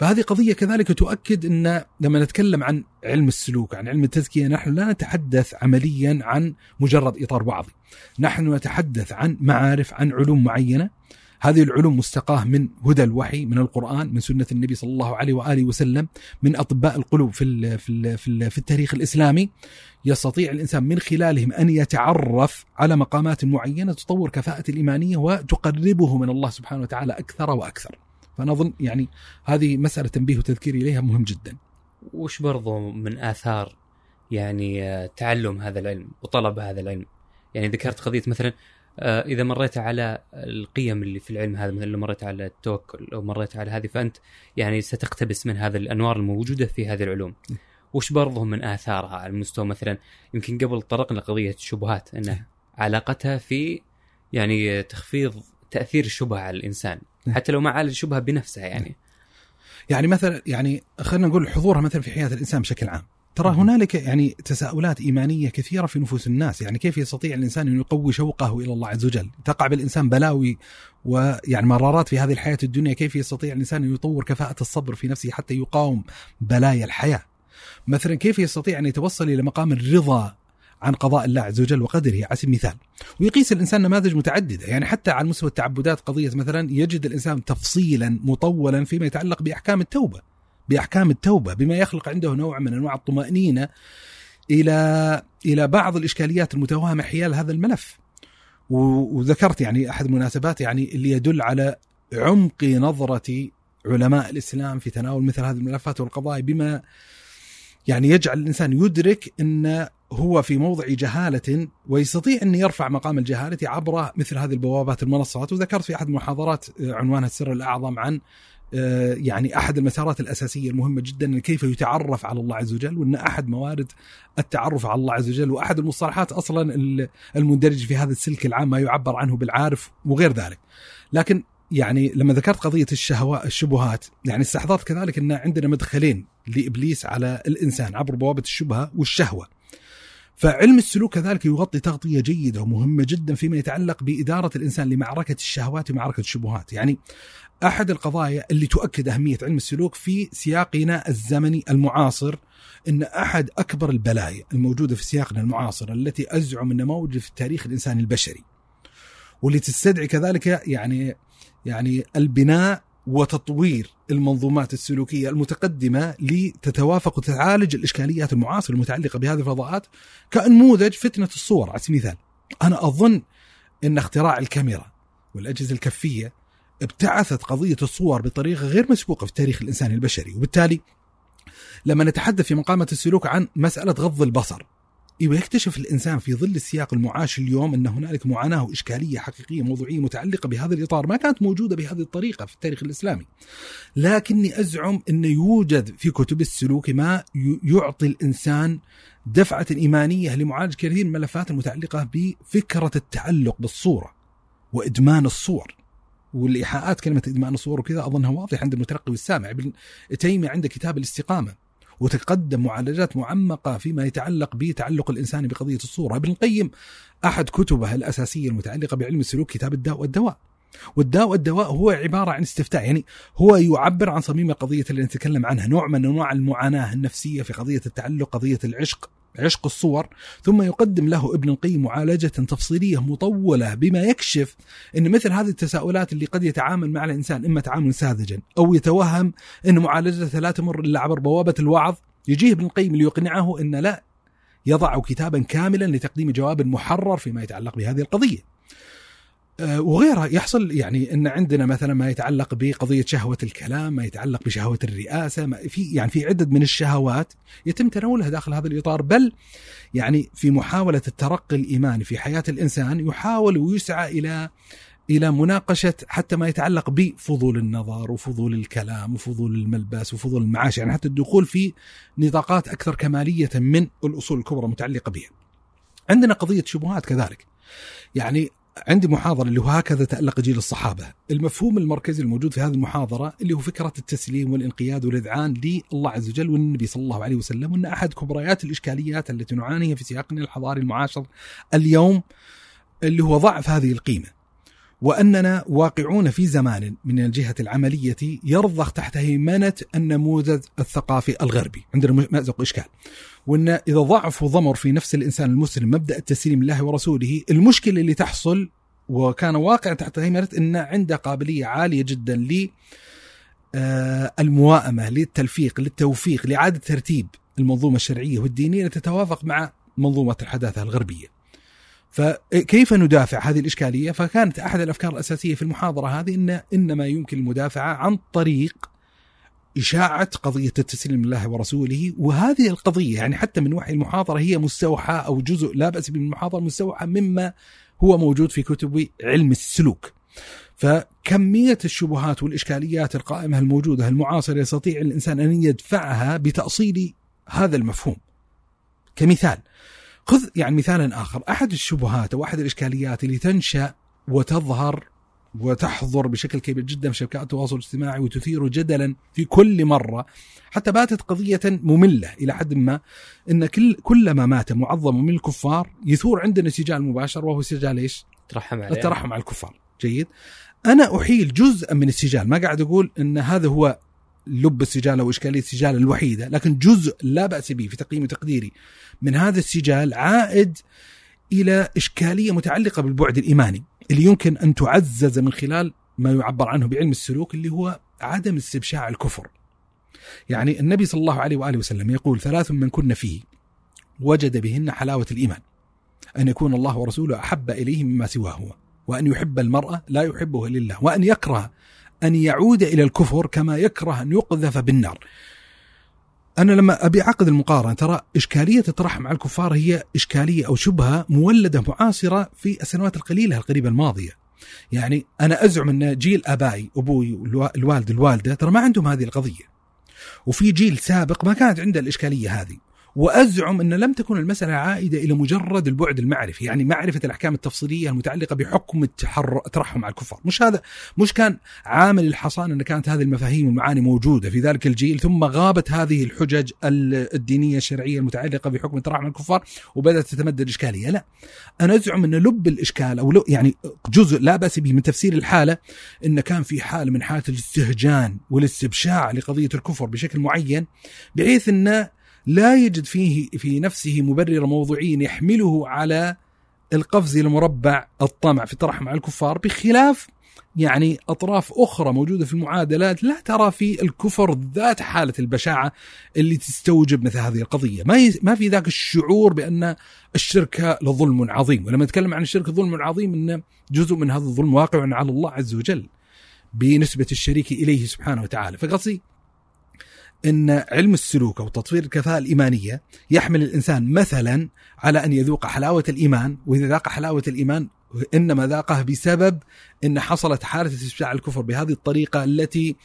فهذه قضية كذلك تؤكد أن لما نتكلم عن علم السلوك عن علم التزكية نحن لا نتحدث عمليا عن مجرد إطار بعضي. نحن نتحدث عن معارف عن علوم معينة. هذه العلوم مستقاة من هدى الوحي من القرآن من سنة النبي صلى الله عليه وآله وسلم من أطباء القلوب في, ال في, ال في, ال في التاريخ الإسلامي. يستطيع الإنسان من خلالهم أن يتعرف على مقامات معينة تطور كفاءة الإيمانية وتقربه من الله سبحانه وتعالى أكثر وأكثر. فأنا أظن يعني هذه مسألة تنبيه وتذكير إليها مهم جدا. وش برضو من آثار يعني آه، تعلم هذا العلم وطلب هذا العلم؟ يعني ذكرت قضية مثلا آه، إذا مريت على القيم اللي في العلم هذا مثلا لو مريت على التوكل أو مريت على هذه فأنت يعني ستقتبس من هذا الأنوار الموجودة في هذه العلوم. وش برضو من آثارها على المستوى مثلا يمكن قبل طرقنا لقضيه الشبهات انه علاقتها في يعني تخفيض تأثير الشبهة على الإنسان. حتى لو ما عالج الشبهه بنفسها يعني. يعني مثلا يعني خلينا نقول حضورها مثلا في حياة الإنسان بشكل عام. ترى هنالك يعني تساؤلات إيمانية كثيرة في نفوس الناس، يعني كيف يستطيع الإنسان أن يقوي شوقه إلى الله عز وجل؟ تقع بالإنسان بلاوي ويعني مرارات في هذه الحياة الدنيا، كيف يستطيع الإنسان أن يطور كفاءة الصبر في نفسه حتى يقاوم بلايا الحياة؟ مثلا كيف يستطيع أن يتوصل إلى مقام الرضا عن قضاء الله عز وجل وقدره. على سبيل المثال ويقيس الإنسان نماذج متعددة. يعني حتى على مستوى التعبدات قضية مثلا يجد الإنسان تفصيلا مطولا فيما يتعلق بأحكام التوبة بأحكام التوبة بما يخلق عنده نوع من أنواع الطمأنينة إلى إلى بعض الإشكاليات المتوهمة حيال هذا الملف. وذكرت يعني أحد المناسبات يعني اللي يدل على عمق نظرة علماء الإسلام في تناول مثل هذه الملفات والقضايا بما يعني يجعل الإنسان يدرك أن هو في موضع جهالة ويستطيع أن يرفع مقام الجهالة عبر مثل هذه البوابات المنصات وذكرت في أحد المحاضرات عنوانها السر الأعظم عن آه، يعني أحد المسارات الأساسية المهمة جدا كيف يتعرف على الله عز وجل وأن أحد موارد التعرف على الله عز وجل وأحد المصطلحات أصلا المندرج في هذا السلك العام ما يعبر عنه بالعارف وغير ذلك. لكن يعني لما ذكرت قضية الشهوات الشبهات يعني استحضرت كذلك أن عندنا مدخلين لإبليس على الإنسان عبر بوابة الشبهة والشهوة. فعلم السلوك كذلك يغطي تغطية جيدة ومهمة جدا فيما يتعلق بإدارة الإنسان لمعركة الشهوات ومعركة الشبهات، يعني أحد القضايا اللي تؤكد أهمية علم السلوك في سياقنا الزمني المعاصر إن أحد أكبر البلايا الموجودة في سياقنا المعاصر التي أزعم أنها موجوده في التاريخ الإنساني البشري واللي تستدعي كذلك يعني يعني البناء وتطوير المنظومات السلوكية المتقدمة لتتوافق وتعالج الإشكاليات المعاصرة المتعلقة بهذه الفضاءات كنموذج فتنة الصور على سبيل المثال. أنا أظن إن اختراع الكاميرا والأجهزة الكفية ابتعثت قضية الصور بطريقة غير مسبوقة في التاريخ الإنساني البشري، وبالتالي لما نتحدث في مقامه السلوك عن مسألة غض البصر أيوه يكتشف الإنسان في ظل السياق المعاش اليوم أن هنالك معاناة وإشكالية حقيقية موضوعية متعلقة بهذا الإطار ما كانت موجودة بهذه الطريقة في التاريخ الإسلامي. لكني أزعم أن يوجد في كتب السلوك ما يعطي الإنسان دفعة إيمانية لمعالجه كثير من الملفات المتعلقة بفكرة التعلق بالصورة وإدمان الصور. والإيحاءات كلمة إدمان الصور وكذا أظنها واضحة عند المتلقي والسامع ابن تيمية عنده كتاب الاستقامة وتقدم معالجات معمقة فيما يتعلق بتعلق الإنسان بقضية الصورة. ابن القيم أحد كتبه الأساسية المتعلقة بعلم السلوك كتاب الداء والدواء. والداء والدواء هو عبارة عن استفتاء يعني هو يعبر عن صميم القضية اللي نتكلم عنها نوع من أنواع المعاناة النفسية في قضية التعلق قضية العشق. عشق الصور ثم يقدم له ابن القيم معالجة تفصيلية مطولة بما يكشف أن مثل هذه التساؤلات اللي قد يتعامل مع الإنسان إما تعامل ساذجا أو يتوهم أن معالجتها لا تمر إلا عبر بوابة الوعظ يجيه ابن القيم ليقنعه أن لا يضع كتابا كاملا لتقديم جواب محرر فيما يتعلق بهذه القضية. وغيرها يحصل يعني إن عندنا مثلا ما يتعلق بقضية شهوة الكلام، ما يتعلق بشهوة الرئاسة، ما في يعني في عدد من الشهوات يتم تناولها داخل هذا الإطار، بل يعني في محاولة الترقي الإيماني في حياة الإنسان يحاول ويسعى إلى إلى مناقشة حتى ما يتعلق بفضول النظر وفضول الكلام وفضول الملبس وفضول المعاش، يعني حتى الدخول في نطاقات أكثر كمالية من الأصول الكبرى المتعلقه بها. عندنا قضية شبهات كذلك. يعني عندي محاضرة اللي هو هكذا تألق جيل الصحابة. المفهوم المركزي الموجود في هذه المحاضرة اللي هو فكرة التسليم والانقياد والإذعان لله عز وجل والنبي صلى الله عليه وسلم وأن أحد كبريات الإشكاليات التي نعانيها في سياقنا الحضاري المعاصر اليوم اللي هو ضعف هذه القيمة. وأننا واقعون في زمان من الجهة العملية يرضخ تحت هيمنة النموذج الثقافي الغربي. عندنا مأزق إشكال. وأن إذا ضعف وضمر في نفس الإنسان المسلم مبدأ التسليم لله ورسوله المشكلة اللي تحصل وكان واقع تحت هيمنة أن عنده قابلية عالية جدا ل آه، الموائمة للتلفيق للتوفيق لإعادة ترتيب المنظومة الشرعية والدينية لتتوافق مع منظومة الحداثة الغربية. فكيف ندافع هذه الإشكالية؟ فكانت أحد الأفكار الأساسية في المحاضرة هذه إن إنما يمكن المدافعة عن طريق إشاعة قضية التسليم لله ورسوله وهذه القضية يعني حتى من وحي المحاضرة هي مستوحى أو جزء لا بأس بالمحاضرة مستوحى مما هو موجود في كتب علم السلوك. فكمية الشبهات والإشكاليات القائمة الموجودة المعاصرة يستطيع الإنسان أن يدفعها بتأصيل هذا المفهوم. كمثال خذ يعني مثالا آخر أحد الشبهات أو أحد الإشكاليات اللي تنشأ وتظهر وتحضر بشكل كبير جدا في شبكات التواصل الاجتماعي وتثير جدلا في كل مرة. حتى باتت قضية مملة إلى حد ما إن كل كلما مات معظم من الكفار يثور عندنا سجال مباشر وهو سجال إيش؟ الترحم عليه الترحم على الكفار. جيد. أنا أحيل جزءا من السجال. ما قاعد أقول إن هذا هو لب السجال أو إشكالية السجال الوحيدة لكن جزء لا بأس به في تقييم وتقديري من هذا السجال عائد إلى إشكالية متعلقة بالبعد الإيماني. اللي يمكن أن تعزز من خلال ما يعبر عنه بعلم السلوك اللي هو عدم استبشاع الكفر. يعني النبي صلى الله عليه وآله وسلم يقول ثلاث من كن فيه وجد بهن حلاوة الإيمان. أن يكون الله ورسوله أحب اليه مما سواه وأن يحب المرأة لا يحبه إلا الله وأن يكره أن يعود إلى الكفر كما يكره أن يقذف بالنار. أنا لما أبي أعقد المقارنة ترى إشكالية الترحم على الكفار هي إشكالية أو شبهة مولدة معاصرة في السنوات القليلة القريبة الماضية. يعني أنا أزعم أن جيل آبائي أبوي الوالد الوالدة ترى ما عندهم هذه القضية. وفي جيل سابق ما كانت عنده الإشكالية هذه. وأزعم أن لم تكن المسألة عائدة إلى مجرد البعد المعرفي، يعني معرفة الأحكام التفصيلية المتعلقة بحكم الترحم على الكفار، مش هذا مش كان عامل الحصان أن كانت هذه المفاهيم والمعاني موجودة في ذلك الجيل ثم غابت هذه الحجج الدينية الشرعية المتعلقة بحكم الترحم على الكفار وبدأت تتمدد الإشكالية، لا أنا أزعم أن لب الإشكال أو يعني جزء لا بأس به من تفسير الحالة أن كان في حاله من حالات الاستهجان والاستبشاع لقضية الكفر بشكل معين بحيث أن لا يجد فيه في نفسه مبرر موضوعي يحمله على القفز إلى مربع الطمع في الترحم على الكفار بخلاف يعني أطراف أخرى موجودة في المعادلات لا ترى في الكفر ذات حالة البشاعة اللي تستوجب مثل هذه القضية، ما ما في ذاك الشعور بأن الشرك لظلم عظيم، ولما نتكلم عن الشرك ظلم عظيم إن جزء من هذا الظلم واقع على الله عز وجل بنسبة الشريك إليه سبحانه وتعالى، فقصدي إن علم السلوك أو تطوير الكفاءة الإيمانية يحمل الإنسان مثلا على أن يذوق حلاوة الإيمان وإذا ذاق حلاوة الإيمان إنما ذاقها بسبب إن حصلت حالة استشفاع الكفر بهذه الطريقة التي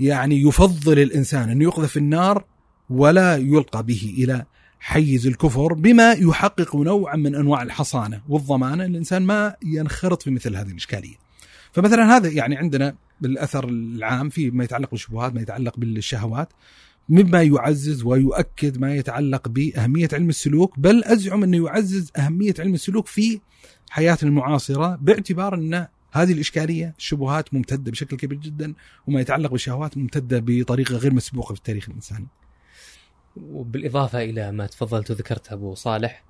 يعني يفضل الإنسان أن يقذف النار ولا يلقى به إلى حيز الكفر بما يحقق نوعا من أنواع الحصانة والضمانة الإنسان ما ينخرط في مثل هذه الإشكالية. فمثلا هذا يعني عندنا بالأثر العام في ما يتعلق بالشبهات ما يتعلق بالشهوات مما يعزز ويؤكد ما يتعلق بأهمية علم السلوك بل أزعم أنه يعزز أهمية علم السلوك في حياتنا المعاصرة باعتبار أن هذه الإشكالية الشبهات ممتدة بشكل كبير جدا وما يتعلق بالشهوات ممتدة بطريقة غير مسبوقة في التاريخ الإنساني. وبالإضافة إلى ما تفضلت وذكرت أبو صالح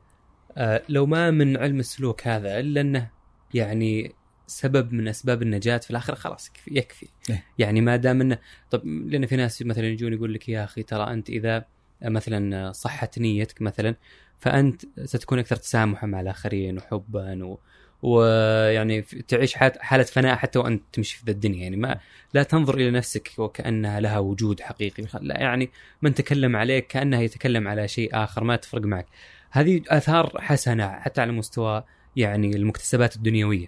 آه لو ما من علم السلوك هذا إلا أنه يعني سبب من أسباب النجاة في الآخرة خلاص يكفي إيه؟ يعني ما دام إنه طب لأن في ناس مثلا يجون يقول لك يا أخي ترى أنت إذا مثلا صحت نيتك مثلا فأنت ستكون أكثر تسامحا مع الآخرين وحبا و... ويعني تعيش حالة فناء حتى وأنت تمشي في ذا الدنيا. يعني ما لا تنظر إلى نفسك وكأنها لها وجود حقيقي. لا يعني من تكلم عليك كانه يتكلم على شيء آخر ما تفرق معك. هذه آثار حسنة حتى على مستوى يعني المكتسبات الدنيوية.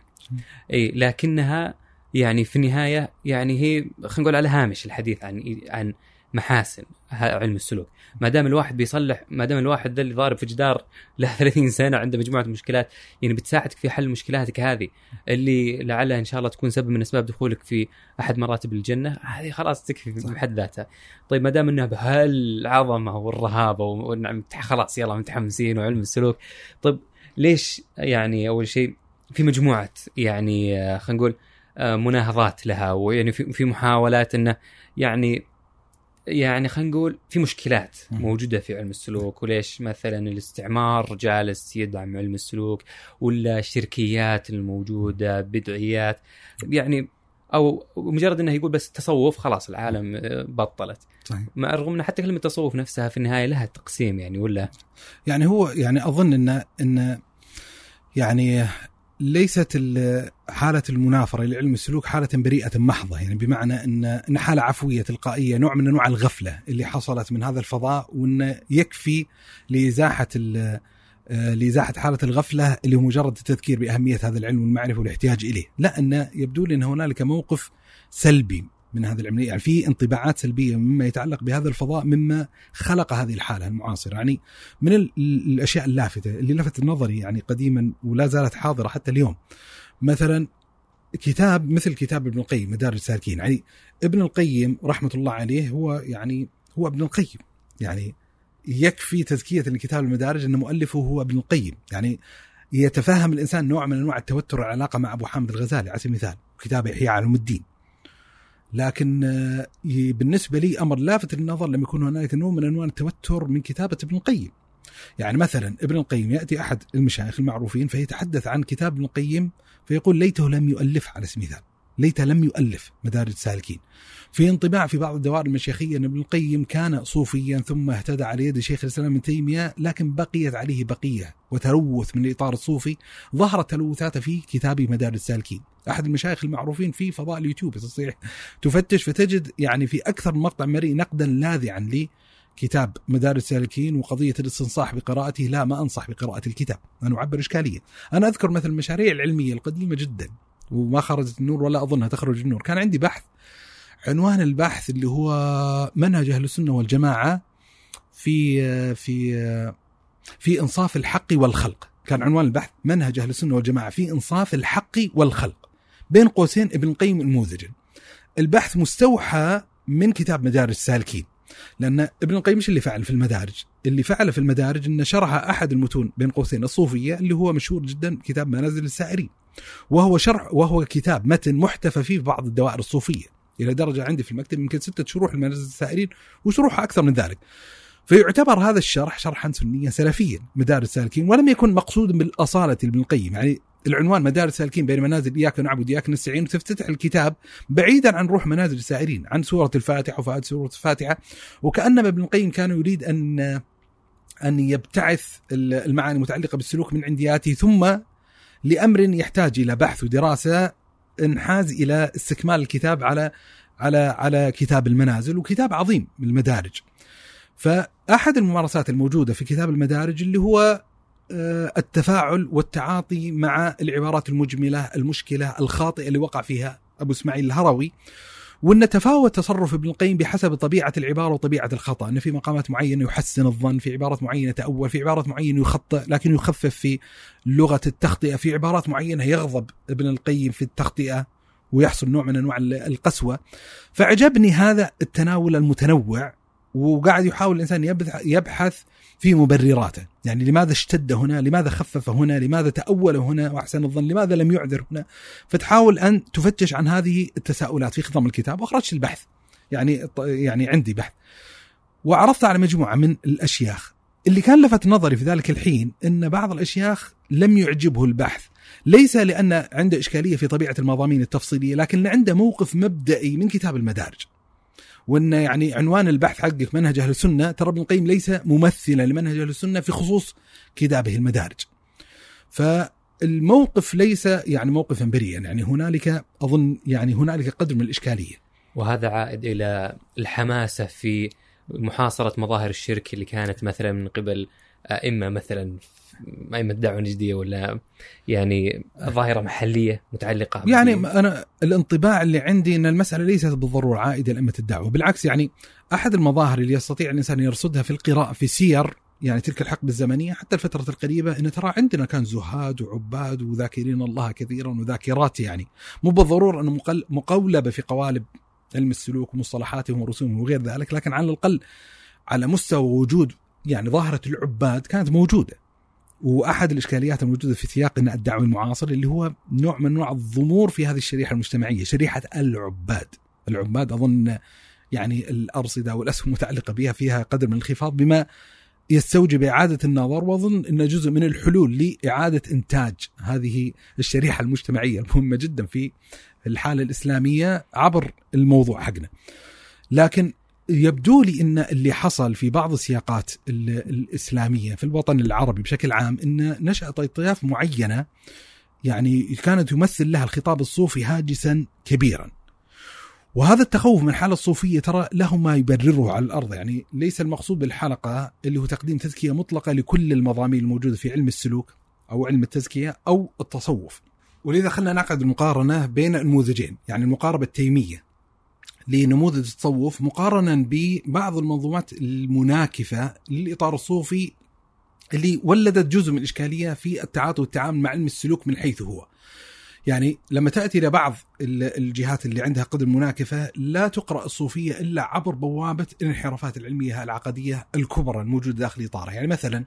إي لكنها يعني في النهاية يعني هي خلينا نقول على هامش الحديث عن عن محاسن علم السلوك. ما دام الواحد بيصلح ما دام الواحد ذا اللي ضارب في جدار له 30 سنة عنده مجموعة مشكلات يعني بتساعدك في حل مشكلاتك هذه. اللي لعلها إن شاء الله تكون سبب من أسباب دخولك في أحد مراتب الجنة هذه خلاص تكفي بحد ذاتها. طيب ما دام إنها بهالعظمة والرهابة ونعم خلاص يلا متحمسين وعلم السلوك. طيب ليش يعني أول شيء في مجموعه يعني آه، خلينا نقول آه، مناهضات لها ويعني في محاولات إنه يعني يعني خلينا نقول في مشكلات موجودة في علم السلوك وليش مثلا الاستعمار جالس يدعم علم السلوك ولا الشركيات الموجودة بدعيات يعني أو مجرد إنه يقول بس تصوف خلاص العالم آه، بطلت. صحيح. مع الرغم ان حتى كلمة تصوف نفسها في النهاية لها تقسيم يعني ولا؟ يعني هو يعني أظن ان ان يعني ليست حالة المنافرة لعلم السلوك حالة بريئة محضة يعني بمعنى أن أن حالة عفوية تلقائية نوع من أنواع الغفلة اللي حصلت من هذا الفضاء وأن يكفي لإزاحة آه، لإزاحة حالة الغفلة اللي هو مجرد التذكير بأهمية هذا العلم والمعرفة والاحتياج إليه. لا أن يبدو لي أن هنالك موقف سلبي. من هذه العملية. يعني في انطباعات سلبية مما يتعلق بهذا الفضاء مما خلق هذه الحالة المعاصرة. يعني من الأشياء اللافتة اللي لفتت نظري يعني قديما ولا زالت حاضرة حتى اليوم. مثلا كتاب مثل كتاب ابن القيم مدارج السالكين يعني ابن القيم رحمة الله عليه هو يعني هو ابن القيم. يعني يكفي تزكية الكتاب المدارج أن مؤلفه هو ابن القيم. يعني يتفهم الإنسان نوع من أنواع التوتر والعلاقة مع أبو حامد الغزالي. على سبيل المثال كتاب إحياء علوم الدين. لكن آه، بالنسبة لي أمر لافت للنظر لما يكون هنالك نوع من أنواع التوتر من كتابة ابن القيم. يعني مثلا ابن القيم يأتي أحد المشايخ المعروفين فيتحدث عن كتاب ابن القيم فيقول ليته لم يؤلف على سبيل المثال. ليته لم يؤلف مدارج السالكين. في انطباع في بعض الدوائر المشيخية أن ابن القيم كان صوفيا ثم اهتدى على يد شيخ الإسلام ابن تيمية لكن بقيت عليه بقية وتلوث من الإطار الصوفي ظهرت تلوثاته في كتاب مدارج السالكين. أحد المشايخ المعروفين في فضاء اليوتيوب تستطيع تفتش فتجد يعني في أكثر من مقطع مرئي نقدا لاذعا كتاب مدارس السالكين وقضية الاستنصاح بقراءته لا ما أنصح بقراءة الكتاب أنا اعبر إشكالية أنا أذكر مثلا المشاريع العلمية القديمة جدا وما خرجت النور ولا أظنها تخرج النور. كان عندي بحث عنوان البحث اللي هو منهج أهل السنة والجماعة في في في إنصاف الحق والخلق. كان عنوان البحث منهج أهل السنة والجماعة في إنصاف الحق والخلق بين قوسين ابن القيم النموذجا البحث مستوحى من كتاب مدارج السالكين لأن ابن القيم إيش اللي فعل في المدارج؟ اللي فعله في المدارج إنه شرح أحد المتون بين قوسين الصوفية اللي هو مشهور جدا كتاب منازل السائرين. وهو شرح وهو كتاب متن محتفى فيه في بعض الدوائر الصوفية إلى درجة عندي في المكتب يمكن ستة شروح لمنازل السائرين وشروحها أكثر من ذلك. فيعتبر هذا الشرح شرحا سنيا سلفيا مدارج السالكين ولم يكن مقصودا بالأصالة لابن القيم يعني العنوان مدارس سالكين بين منازل إياك نعبد واياك نستعين وتفتتح الكتاب بعيدا عن روح منازل السائرين عن سورة الفاتحة وفائده سورة الفاتحة وكانما ابن القيم كان يريد أن أن يبتعث المعاني المتعلقة بالسلوك من عندياته ثم لأمر يحتاج إلى بحث ودراسة انحاز إلى استكمال الكتاب على على على كتاب المنازل وكتاب عظيم المدارج. فأحد الممارسات الموجودة في كتاب المدارج اللي هو التفاعل والتعاطي مع العبارات المجملة المشكلة الخاطئة اللي وقع فيها أبو إسماعيل الهروي. وان تفاوت تصرف ابن القيم بحسب طبيعة العبارة وطبيعة الخطأ، ان في مقامات معينة يحسن الظن، في عبارات معينة تأول، في عبارات معينة يخطئ لكن يخفف في لغة التخطئة، في عبارات معينة يغضب ابن القيم في التخطئة ويحصل نوع من أنواع القسوة. فعجبني هذا التناول المتنوع وقاعد يحاول الإنسان يبحث في مبرراته. يعني لماذا اشتد هنا؟ لماذا خفف هنا؟ لماذا تأول هنا؟ وأحسن الظن لماذا لم يعذر هنا؟ فتحاول أن تفتش عن هذه التساؤلات في خضم الكتاب. وأخرجت البحث. يعني يعني عندي بحث. وعرضت على مجموعة من الأشياخ. اللي كان لفت نظري في ذلك الحين أن بعض الأشياخ لم يعجبه البحث. ليس لأن عنده إشكالية في طبيعة المضامين التفصيلية لكن عنده موقف مبدئي من كتاب المدارج. وإن يعني عنوان البحث حقك منهج أهل السنة ترى ابن القيم ليس ممثلا لمنهج أهل السنة في خصوص كتابه المدارج. فالموقف ليس يعني موقفا بريئا يعني هنالك أظن يعني هنالك قدر من الإشكالية. وهذا عائد إلى الحماسة في محاصرة مظاهر الشرك اللي كانت مثلا من قبل أئمة مثلا ائمه الدعوه النجديه ولا يعني ظاهرة محلية متعلقة يعني أنا الانطباع اللي عندي إن المسألة ليست بالضرورة عائدة لائمه الدعوة بالعكس يعني أحد المظاهر اللي يستطيع الإنسان يرصدها في القراءه في سير يعني تلك الحقبة الزمنية حتى الفترة القريبة إن ترى عندنا كان زهاد وعباد وذاكرين الله كثيرا وذاكرات يعني مو بالضرورة انه مقولبة في قوالب علم السلوك ومصطلحاتهم ورسومهم وغير ذلك لكن على الأقل على مستوى وجود يعني ظاهرة العباد كانت موجودة. وأحد الإشكاليات الموجودة في سياقنا الدعوي المعاصر اللي هو نوع من انواع الضمور في هذه الشريحة المجتمعية، شريحة العباد. العباد أظن يعني الأرصدة والأسهم المتعلقه بها فيها قدر من الانخفاض بما يستوجب إعادة النظر وأظن انه جزء من الحلول لإعادة إنتاج هذه الشريحة المجتمعية المهمة جدا في الحالة الإسلامية عبر الموضوع حقنا. لكن يبدو لي إن اللي حصل في بعض السياقات الإسلامية في الوطن العربي بشكل عام إن نشأت أطياف معينة يعني كانت تمثل لها الخطاب الصوفي هاجسا كبيرا. وهذا التخوف من الحالة الصوفية ترى له ما يبرره على الأرض يعني ليس المقصود بالحلقة اللي هو تقديم تزكية مطلقة لكل المضامين الموجودة في علم السلوك أو علم التزكية أو التصوف. ولذا خلينا نعقد المقارنة بين النموذجين، يعني المقاربة التيمية لنموذج التصوف مقارنه ببعض المنظومات المناكفة للإطار الصوفي اللي ولدت جزء من الاشكاليه في التعاطي والتعامل مع علم السلوك من حيث هو. يعني لما تأتي إلى بعض الجهات اللي عندها قدر مناكفة لا تقرأ الصوفية إلا عبر بوابة الانحرافات العلمية العقدية الكبرى الموجودة داخل إطارها، يعني مثلا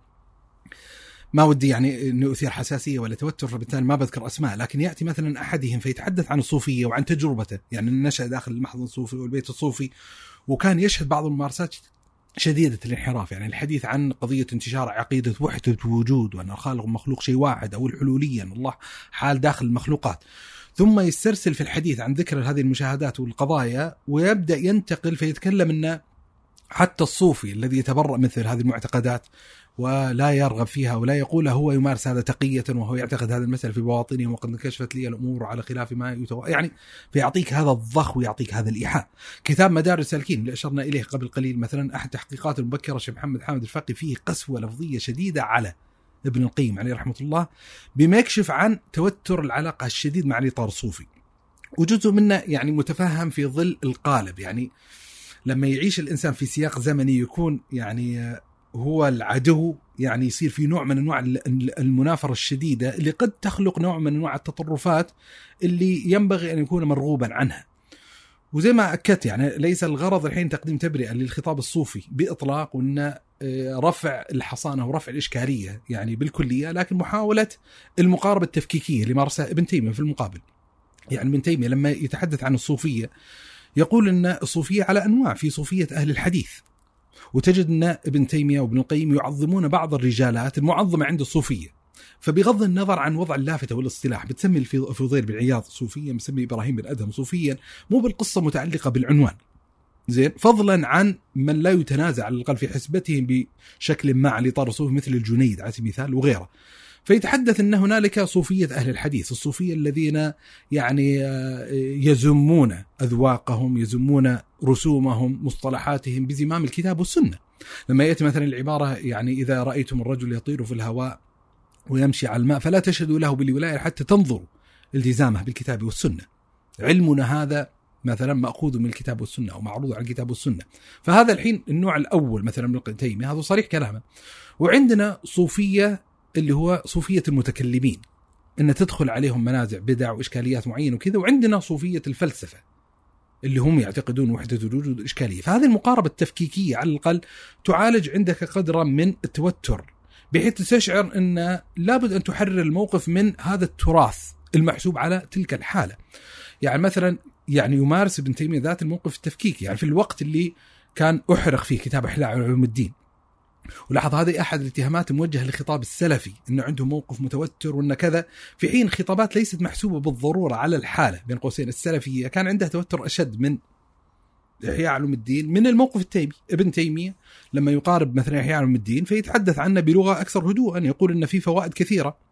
ما ودي يعني انه أثير حساسية ولا توتر فبالتالي ما بذكر أسماء لكن يأتي مثلا أحدهم فيتحدث عن الصوفية وعن تجربته. يعني نشأ داخل المحضن الصوفي والبيت الصوفي وكان يشهد بعض الممارسات شديدة الانحراف. يعني الحديث عن قضية انتشار عقيدة وحدة الوجود وأن الخالق مخلوق شيء واحد أو الحلولية أن الله حال داخل المخلوقات. ثم يسترسل في الحديث عن ذكر هذه المشاهدات والقضايا ويبدأ ينتقل فيتكلم أن حتى الصوفي الذي يتبرأ مثل هذه المعتقدات ولا يرغب فيها ولا يقول هو يمارس هذا تقية وهو يعتقد هذا المسألة في بواطنه وقد انكشفت لي الأمور على خلاف ما يتو... يعني فيعطيك هذا الضخ ويعطيك هذا الإيحاء. كتاب مدارس السالكين اللي أشرنا إليه قبل قليل مثلا أحد تحقيقات المبكرة شيخ محمد حامد الفقي فيه قسوة لفظية شديدة على ابن القيم عليه رحمة الله بما يكشف عن توتر العلاقة الشديد مع الإطار الصوفي. وجزء منه يعني متفهم في ظل القالب يعني لما يعيش الإنسان في سياق زمني يكون يعني هو العدو يعني يصير في نوع من أنواع المنافرة الشديدة اللي قد تخلق نوع من أنواع التطرفات اللي ينبغي أن يكون مرغوبا عنها. وزي ما أكدت يعني ليس الغرض الحين تقديم تبرئة للخطاب الصوفي بإطلاق وإن آه، رفع الحصانة ورفع الإشكالية يعني بالكلية لكن محاولة المقاربة التفكيكية اللي مارسها ابن تيمية في المقابل. يعني ابن تيمية لما يتحدث عن الصوفية يقول إن الصوفيه على أنواع في صوفية أهل الحديث. وتجد إن ابن تيمية وابن القيم يعظمون بعض الرجالات المعظمة عند الصوفية. فبغض النظر عن وضع اللافتة والاصطلاح بتسمي الفضيل بن عياض صوفيا بتسمي إبراهيم بن أدهم صوفيا مو بالقصة متعلقة بالعنوان. زين فضلا عن من لا يتنازع على الأقل في حسبتهم بشكل ما على الصوفي مثل الجنيد على سبيل المثال وغيره. فيتحدث أن هنالك صوفية أهل الحديث، الصوفية الذين يعني آه، يزمون أذواقهم، يزمون رسومهم، مصطلحاتهم بزمام الكتاب والسنة. لما يأتي مثلا العبارة يعني إذا رأيتم الرجل يطير في الهواء ويمشي على الماء فلا تشهدوا له بالولاية حتى تنظروا التزامه بالكتاب والسنة. علمنا هذا مثلا مأخوذ من الكتاب والسنة أو معروض على الكتاب والسنة. فهذا الحين النوع الأول مثلا من ابن تيميه هذا صريح كلامه. وعندنا صوفية اللي هو صوفية المتكلمين إن تدخل عليهم منازع بدع وإشكاليات معينة وكذا وعندنا صوفية الفلسفة اللي هم يعتقدون وحدة الوجود والاشكاليه فهذه المقاربة التفكيكية على الأقل تعالج عندك قدرا من التوتر بحيث تستشعر إن لابد أن تحرر الموقف من هذا التراث المحسوب على تلك الحالة. يعني مثلا يعني يمارس ابن تيمية ذات الموقف التفكيكي يعني في الوقت اللي كان أحرق فيه كتاب إحلاء علوم الدين. ولاحظ هذه أحد الاتهامات الموجهة للخطاب السلفي انه عنده موقف متوتر وانه كذا. في حين خطابات ليست محسوبة بالضرورة على الحالة بين قوسين السلفية كان عندها توتر أشد من إحياء علوم الدين من الموقف التيمي. ابن تيمية لما يقارب مثلا إحياء علوم الدين فيتحدث عنه بلغة أكثر هدوءا يقول إن في فوائد كثيرة.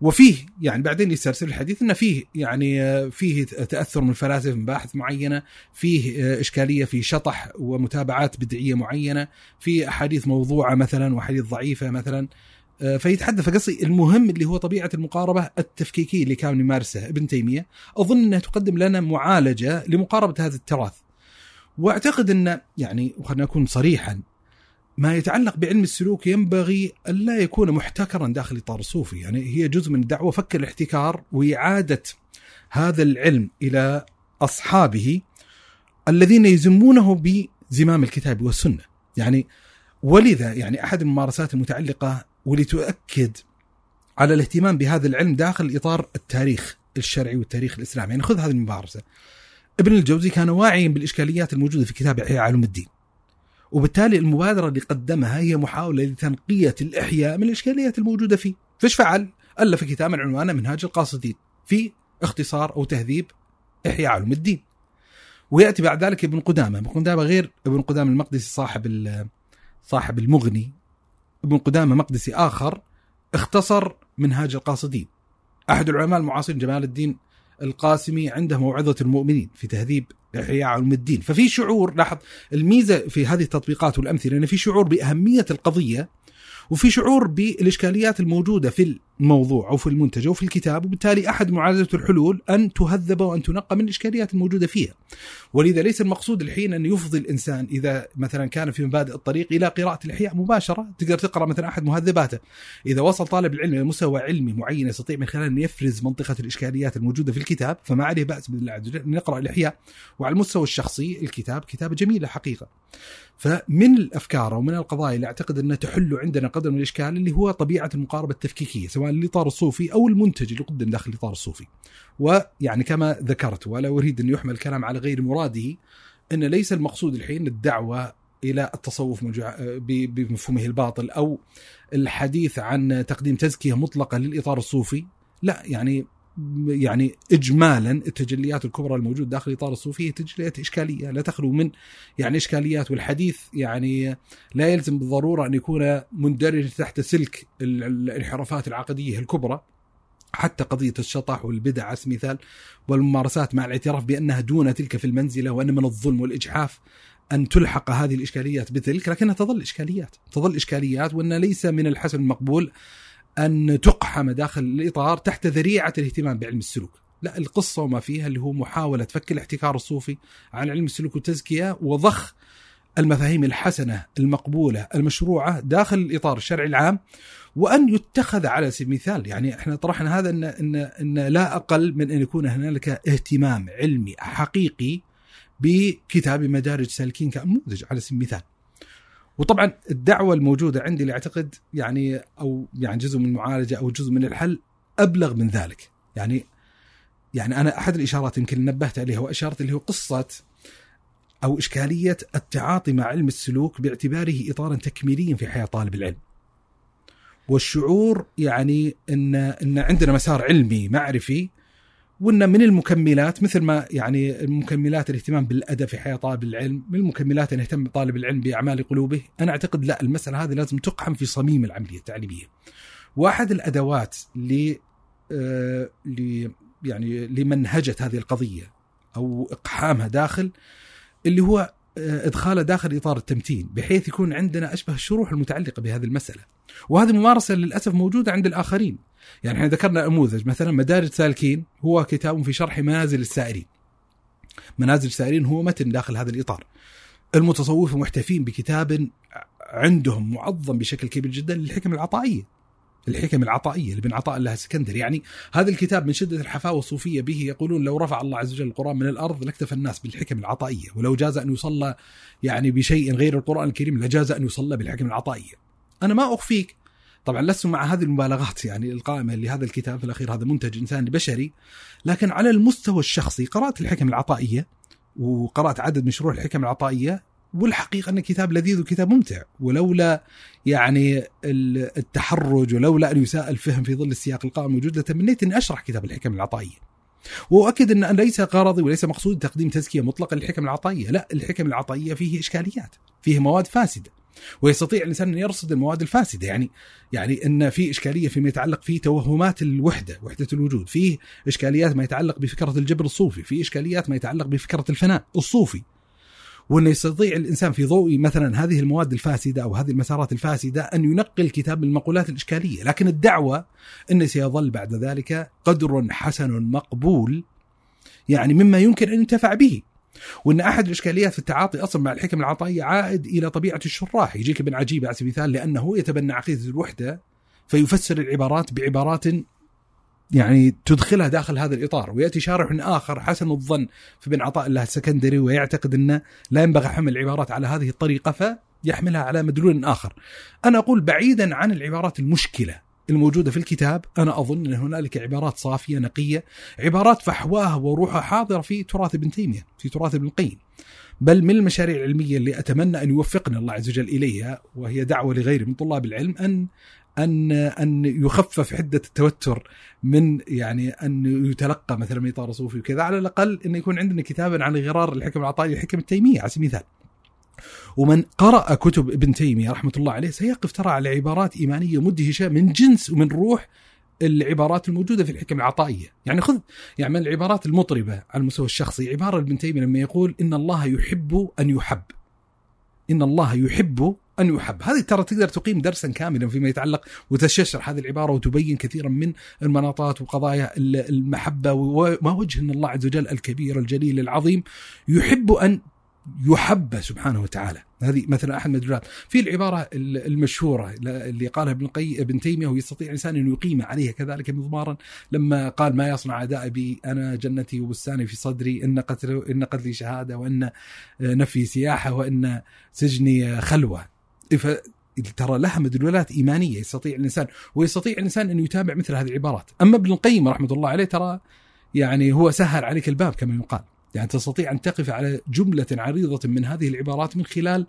وفيه يعني بعدين يسترسل الحديث إنه فيه يعني آه، فيه تأثر من فلاسفة من مباحث معينة، فيه آه، إشكالية في شطح ومتابعات بدعية معينة، في أحاديث موضوعة مثلا وأحاديث ضعيفة مثلا آه، فيتحدث فقصي المهم اللي هو طبيعة المقاربة التفكيكية اللي كان يمارسها ابن تيمية، أظن إنها تقدم لنا معالجة لمقاربة هذا التراث. وأعتقد إن يعني وخلنا نكون صريحا ما يتعلق بعلم السلوك ينبغي ألا يكون محتكرا داخل إطار الصوفي يعني هي جزء من الدعوة. فك الاحتكار وإعادة هذا العلم إلى أصحابه الذين يزمونه بزمام الكتاب والسنة. يعني ولذا يعني أحد الممارسات المتعلقة واللي تؤكد على الاهتمام بهذا العلم داخل إطار التاريخ الشرعي والتاريخ الإسلامي. يعني خذ هذه الممارسة. ابن الجوزي كان واعيا بالإشكاليات الموجودة في كتاب إحياء علوم الدين. وبالتالي المبادرة اللي قدمها هي محاولة لتنقية الإحياء من الإشكاليات الموجودة فيه. فيش فعل؟ ألف كتابا عنوانه منهاج القاصدين في اختصار أو تهذيب إحياء علوم الدين. ويأتي بعد ذلك ابن قدامة. ابن قدامة غير ابن قدامة المقدسي صاحب صاحب المغني. ابن قدامة مقدسي آخر اختصر منهاج القاصدين. أحد العلماء المعاصرين جمال الدين القاسمي عنده موعظة المؤمنين في تهذيب إحياء علوم الدين ففي شعور لاحظ الميزة في هذه التطبيقات والأمثلة أن في شعور بأهمية القضية وفي شعور بالإشكاليات الموجودة في الموضوع أو في المنتج أو في الكتاب وبالتالي أحد معالجة الحلول أن تهذب وأن تنقى من الإشكاليات الموجودة فيها. ولذا ليس المقصود الحين أن يفضي الإنسان إذا مثلا كان في مبادئ الطريق إلى قراءة الإحياء مباشرة، تقدر تقرأ مثلا أحد مهذباته. إذا وصل طالب العلم إلى مستوى علمي معين يستطيع من خلاله أن يفرز منطقة الإشكاليات الموجودة في الكتاب فما عليه بأس باذن الله عز وجل أن يقرأ الإحياء. وعلى المستوى الشخصي الكتاب كتابة جميلة حقيقة. فمن الأفكار ومن القضايا اللي أعتقد أنها تحل عندنا قدر من الإشكال اللي هو طبيعة المقاربة التفكيكية سواء الإطار الصوفي أو المنتج اللي قدم داخل الإطار الصوفي. ويعني كما ذكرت ولا أريد أن يحمل الكلام على غير مراده أن ليس المقصود الحين الدعوة إلى التصوف بمفهومه الباطل أو الحديث عن تقديم تزكية مطلقة للإطار الصوفي لا يعني يعني اجمالا التجليات الكبرى الموجودة داخل إطار الصوفية تجليات إشكالية لا تخلو من يعني إشكاليات والحديث يعني لا يلزم بالضرورة أن يكون مندرج تحت سلك الانحرافات العقدية الكبرى. حتى قضية الشطح والبدع على سبيل المثال والممارسات مع الاعتراف بأنها دون تلك في المنزلة وأن من الظلم والإجحاف أن تلحق هذه الإشكاليات بتلك لكنها تظل إشكاليات تظل إشكاليات وأن ليس من الحسن المقبول أن تقحم داخل الإطار تحت ذريعة الاهتمام بعلم السلوك. لا القصة وما فيها اللي هو محاولة فك الاحتكار الصوفي عن علم السلوك والتزكية وضخ المفاهيم الحسنة المقبولة المشروعة داخل الإطار الشرعي العام وأن يتخذ على سبيل المثال يعني إحنا طرحنا هذا إن, إن, إن لا أقل من أن يكون هنالك اهتمام علمي حقيقي بكتاب مدارج سالكين كنموذج على سبيل المثال. وطبعا الدعوة الموجودة عندي اللي اعتقد يعني أو يعني جزء من المعالجة أو جزء من الحل أبلغ من ذلك يعني يعني أنا أحد الإشارات يمكن نبهت عليها وأشارت اللي هو قصة أو إشكالية التعاطي مع علم السلوك باعتباره اطارا تكميليا في حياة طالب العلم. والشعور يعني إن إن عندنا مسار علمي معرفي وان من المكملات مثل ما يعني المكملات الاهتمام بالأدب في حياة طالب العلم، من المكملات أن يهتم طالب العلم بأعمال قلوبه، أنا أعتقد لا المسألة هذه لازم تقحم في صميم العملية التعليمية. واحد الأدوات ل آه يعني لمنهجة هذه القضية أو إقحامها داخل اللي هو آه، إدخاله داخل إطار التمتين بحيث يكون عندنا أشبه الشروح المتعلقة بهذه المسألة. وهذه ممارسة للأسف موجودة عند الآخرين. يعني إحنا ذكرنا نموذج مثلا مدارج سالكين هو كتاب في شرح منازل السائرين. منازل السائرين هو متن داخل هذا الإطار. المتصوفه محتفين بكتاب عندهم معظم بشكل كبير جدا للحكم العطائية. الحكم العطائية لابن عطاء الله السكندر يعني هذا الكتاب من شدة الحفاوة الصوفية به يقولون لو رفع الله عز وجل القرآن من الأرض لاكتفى الناس بالحكم العطائية ولو جاز أن يصلى يعني بشيء غير القرآن الكريم لجاز أن يصلى بالحكم العطائية أنا ما أخفيك طبعا لست مع هذه المبالغات يعني القائمة لهذا الكتاب في الأخير هذا منتج انساني بشري لكن على المستوى الشخصي قرات الحكم العطائية وقرات عدد من شروح الحكم العطائية والحقيقة انه كتاب لذيذ وكتاب ممتع ولولا يعني التحرج ولولا أن يساء الفهم في ظل السياق القائم الموجود لتمنيت اني أشرح كتاب الحكم العطائية. وأؤكد أن ليس غرضي وليس مقصودي تقديم تزكية مطلقة للحكم العطائية، لا الحكم العطائية فيه إشكاليات، فيه مواد فاسدة. ويستطيع الإنسان أن يرصد المواد الفاسدة. يعني يعني إن في إشكالية فيما يتعلق في توهمات الوحدة وحدة الوجود. فيه إشكاليات ما يتعلق بفكرة الجبر الصوفي. في إشكاليات ما يتعلق بفكرة الفناء الصوفي. وانه يستطيع الإنسان في ضوء مثلا هذه المواد الفاسدة أو هذه المسارات الفاسدة أن ينقل كتاب المقولات الإشكالية، لكن الدعوة إنه سيظل بعد ذلك قدر حسن مقبول يعني مما يمكن أن ينتفع به. وإن أحد الإشكاليات في التعاطي أصلا مع الحكم العطائيه عائد إلى طبيعة الشراح، يجيك ابن عجيب على سبيل المثال لأنه يتبنى عقيدة الوحدة فيفسر العبارات بعبارات يعني تدخلها داخل هذا الإطار. ويأتي شارح آخر حسن الظن في ابن عطاء الله السكندري ويعتقد إنه لا ينبغي حمل العبارات على هذه الطريقة فيحملها على مدلول آخر. أنا أقول بعيدا عن العبارات المشكلة. الموجودة في الكتاب أنا أظن أن هنالك عبارات صافية نقية، عبارات فحواها وروحها حاضرة في تراث ابن تيمية، في تراث ابن القيم. بل من المشاريع العلمية اللي أتمنى أن يوفقنا الله عز وجل إليها وهي دعوة لغيري من طلاب العلم أن أن أن يخفف حدة التوتر من يعني أن يتلقى مثلا من إطار صوفي وكذا على الأقل انه يكون عندنا كتابا عن غرار الحكم العطائي الحكم التيمية على سبيل المثال. ومن قرأ كتب ابن تيمية رحمة الله عليه سيقف ترى على عبارات إيمانية مدهشة من جنس ومن روح العبارات الموجودة في الحكم العطائية. يعني خذ يعني من العبارات المطربة على المستوى الشخصي عبارة ابن تيمية لما يقول إن الله يحب أن يحب. إن الله يحب أن يحب. هذه ترى تقدر تقيم درسا كاملا فيما يتعلق وتشرح هذه العبارة وتبين كثيرا من المناطات وقضايا المحبة وما وجه أن الله عز وجل الكبير الجليل العظيم يحب أن يحب سبحانه وتعالى. هذه مثلا أحد المدلولات في العبارة المشهورة اللي قالها ابن قي ابن تيمية ويستطيع الإنسان أن يقيم عليها كذلك مضمارا لما قال ما يصنع اعدائي بي أنا جنتي وبستاني في صدري إن قتل إن قتلي شهادة وإن نفي سياحة وإن سجني خلوة. ترى لها مدلولات إيمانية يستطيع الإنسان ويستطيع الإنسان أن يتابع مثل هذه العبارات، أما ابن القيم رحمة الله عليه ترى يعني هو سهل عليك الباب كما يقال، يعني تستطيع أن تقف على جملة عريضة من هذه العبارات من خلال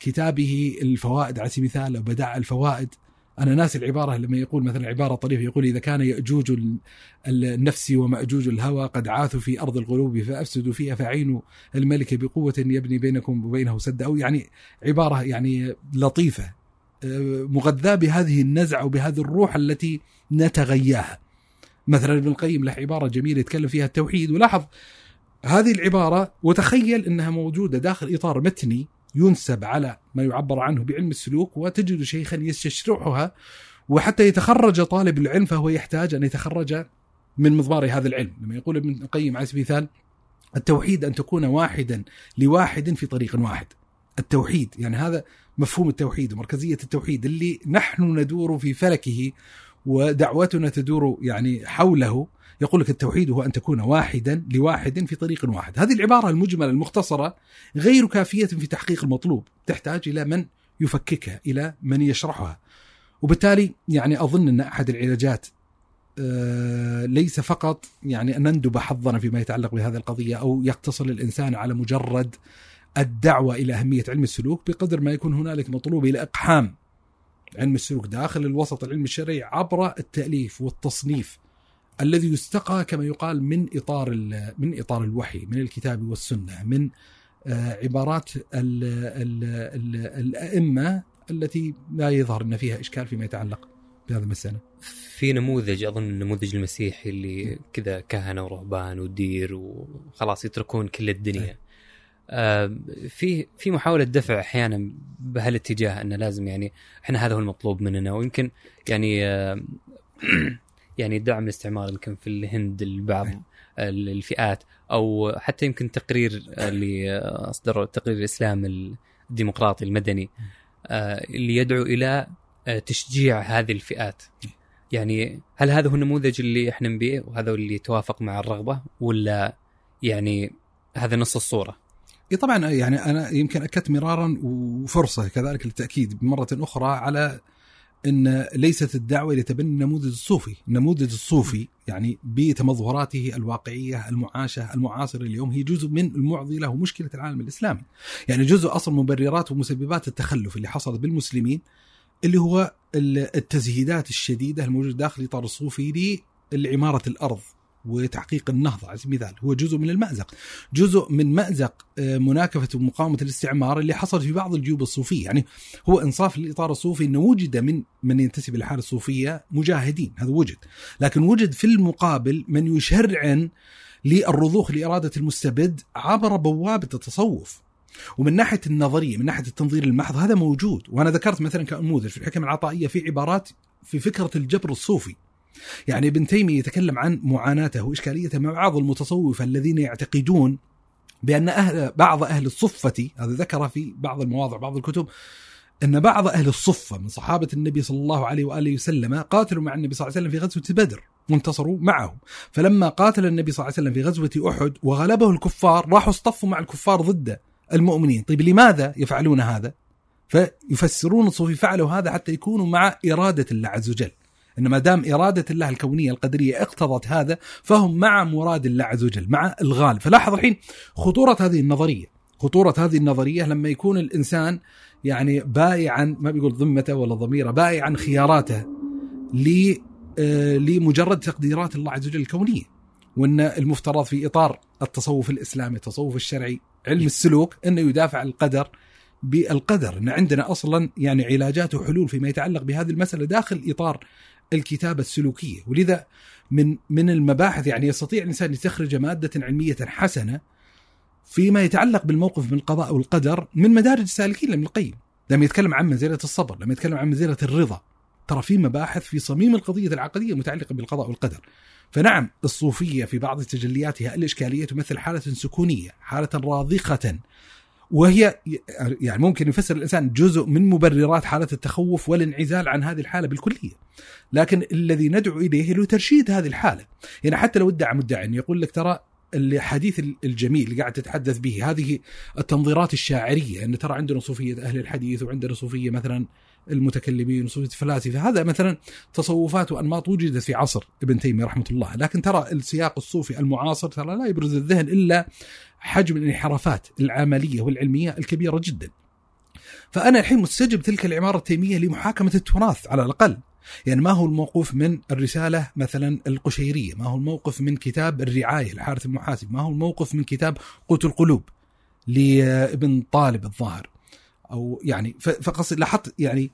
كتابه الفوائد. على سبيل المثال أو بدائع الفوائد أنا ناسي العبارة لما يقول مثلا عبارة طريفة يقول إذا كان يأجوج ال- النفس ومأجوج الهوى قد عاثوا في أرض القلوب فأفسدوا فيها فعين الملك بقوة يبني بينكم وبينه سد. أو يعني عبارة يعني لطيفة آه، مغذاة بهذه النزعة وبهذه الروح التي نتغياها. مثلا ابن القيم له عبارة جميلة يتكلم فيها التوحيد. ولاحظ هذه العبارة وتخيل إنها موجودة داخل إطار متني ينسب على ما يعبر عنه بعلم السلوك وتجد شيخا يستشرحها وحتى يتخرج طالب العلم فهو يحتاج أن يتخرج من مضمار هذا العلم. لما يقول ابن القيم على سبيل المثال التوحيد أن تكون واحدا لواحد في طريق واحد. التوحيد يعني هذا مفهوم التوحيد ومركزية التوحيد اللي نحن ندور في فلكه ودعوتنا تدور يعني حوله. يقول لك التوحيد هو أن تكون واحدا لواحد في طريق واحد، هذه العبارة المجملة المختصرة غير كافية في تحقيق المطلوب، تحتاج إلى من يفككها، إلى من يشرحها. وبالتالي يعني أظن أن أحد العلاجات آه، ليس فقط يعني أن نندب حظنا فيما يتعلق بهذه القضية أو يقتصر الإنسان على مجرد الدعوة إلى أهمية علم السلوك بقدر ما يكون هنالك مطلوب إلى إقحام علم السلوك داخل الوسط العلمي الشرعي عبر التأليف والتصنيف الذي يستقى كما يقال من إطار من إطار الوحي من الكتاب والسنة من آه، عبارات ال ال ال الأئمة التي لا يظهر إن فيها إشكال فيما يتعلق بهذه المسألة. في نموذج أظن النموذج المسيحي اللي كذا كهنة ورهبان ودير وخلاص يتركون كل الدنيا. آه، في في محاولة دفع أحيانا بهالاتجاه إنه لازم يعني إحنا هذا هو المطلوب مننا ويمكن يعني آه، يعني دعم الاستعمار يمكن في الهند لبعض. الفئات أو حتى يمكن تقرير اللي اصدره تقرير الإسلام الديمقراطي المدني آه، اللي يدعو إلى آه، تشجيع هذه الفئات. يعني هل هذا هو النموذج اللي إحنا نبيه؟ وهذا اللي يتوافق مع الرغبة؟ ولا يعني هذا نص الصورة؟ إي طبعا يعني أنا يمكن أكدت مرارا وفرصة كذلك للتأكيد مرة أخرى على إن ليست الدعوة لتبني النموذج الصوفي، النموذج الصوفي يعني بتمظهراته الواقعية المعاشة المعاصرة اليوم هي جزء من المعضله ومشكله العالم الإسلامي. يعني جزء أصل مبررات ومسببات التخلف اللي حصلت بالمسلمين اللي هو ال- التزهيدات الشديدة الموجودة داخل إطار الصوفي لعماره الأرض وتحقيق النهضة. على سبيل المثال هو جزء من المأزق. جزء من مأزق آه، مناكفة ومقاومه الاستعمار اللي حصل في بعض الجيوب الصوفية. يعني هو إنصاف للإطار الصوفي إنه وجد من من ينتسب للحاله الصوفية مجاهدين. هذا وجد. لكن وجد في المقابل من يشرعن للرضوخ لإرادة المستبد عبر بوابة التصوف. ومن ناحية النظرية من ناحية التنظير المحض هذا موجود. وأنا ذكرت مثلا كنموذج في الحكم العطائية في عبارات في فكرة الجبر الصوفي. يعني ابن تيمية يتكلم عن معاناته وإشكاليته مع بعض المتصوفه الذين يعتقدون بأن أهل بعض أهل الصفة هذا ذكر في بعض المواضع بعض الكتب أن بعض أهل الصفة من صحابة النبي صلى الله عليه وآله وسلم قاتلوا مع النبي صلى الله عليه وسلم في غزوة بدر وانتصروا معهم. فلما قاتل النبي صلى الله عليه وسلم في غزوة أحد وغلبه الكفار راحوا اصطفوا مع الكفار ضد المؤمنين. طيب لماذا يفعلون هذا؟ فيفسرون الصوفي فعلوا هذا حتى يكونوا مع إرادة الله عز وجل. ان ما دام إرادة الله الكونية القدرية اقتضت هذا فهم مع مراد الله عز وجل مع الغالب. فلاحظ الحين خطورة هذه النظرية. خطورة هذه النظرية لما يكون الإنسان يعني بايعا ما بيقول ذمته ولا ضميره بايعا خياراته آه، لمجرد تقديرات الله عز وجل الكونية. وإن المفترض في إطار التصوف الإسلامي التصوف الشرعي علم السلوك إنه يدافع عن القدر بالقدر. إن عندنا أصلا يعني علاجات وحلول فيما يتعلق بهذه المسألة داخل إطار الكتابة السلوكية. ولذا من من المباحث يعني يستطيع الإنسان يستخرج مادة علمية حسنة فيما يتعلق بالموقف من القضاء والقدر من مدارج السالكين لابن القيم. لما يتكلم عن منزلة الصبر لما يتكلم عن منزلة الرضا. ترى في مباحث في صميم القضية العقدية المتعلقه بالقضاء والقدر. فنعم الصوفية في بعض تجلياتها الإشكالية تمثل حالة سكونية حالة راضخة. وهي يعني ممكن يفسر الإنسان جزء من مبررات حالة التخوف والانعزال عن هذه الحالة بالكلية. لكن الذي ندعو إليه هو ترشيد هذه الحالة. يعني حتى لو ادعى مدعي يقول لك ترى الحديث الجميل اللي قاعد تتحدث به هذه التنظيرات الشاعرية إن ترى عندنا صوفية أهل الحديث وعندنا صوفية مثلا المتكلمين وصوفية الفلاسفة هذا مثلا تصوفات وأنماط وجدت في عصر ابن تيمية رحمة الله لكن ترى السياق الصوفي المعاصر ترى لا يبرز الذهن إلا حجم الانحرافات العملية والعلمية الكبيرة جدا. فأنا الحين مستجب تلك العمارة التيمية لمحاكمة التراث على الأقل. يعني ما هو الموقوف من الرسالة مثلا القشيرية ما هو الموقف من كتاب الرعاية الحارث المحاسب ما هو الموقف من كتاب قوت القلوب لابن طالب الظاهر. أو يعني فقصد لاحظت يعني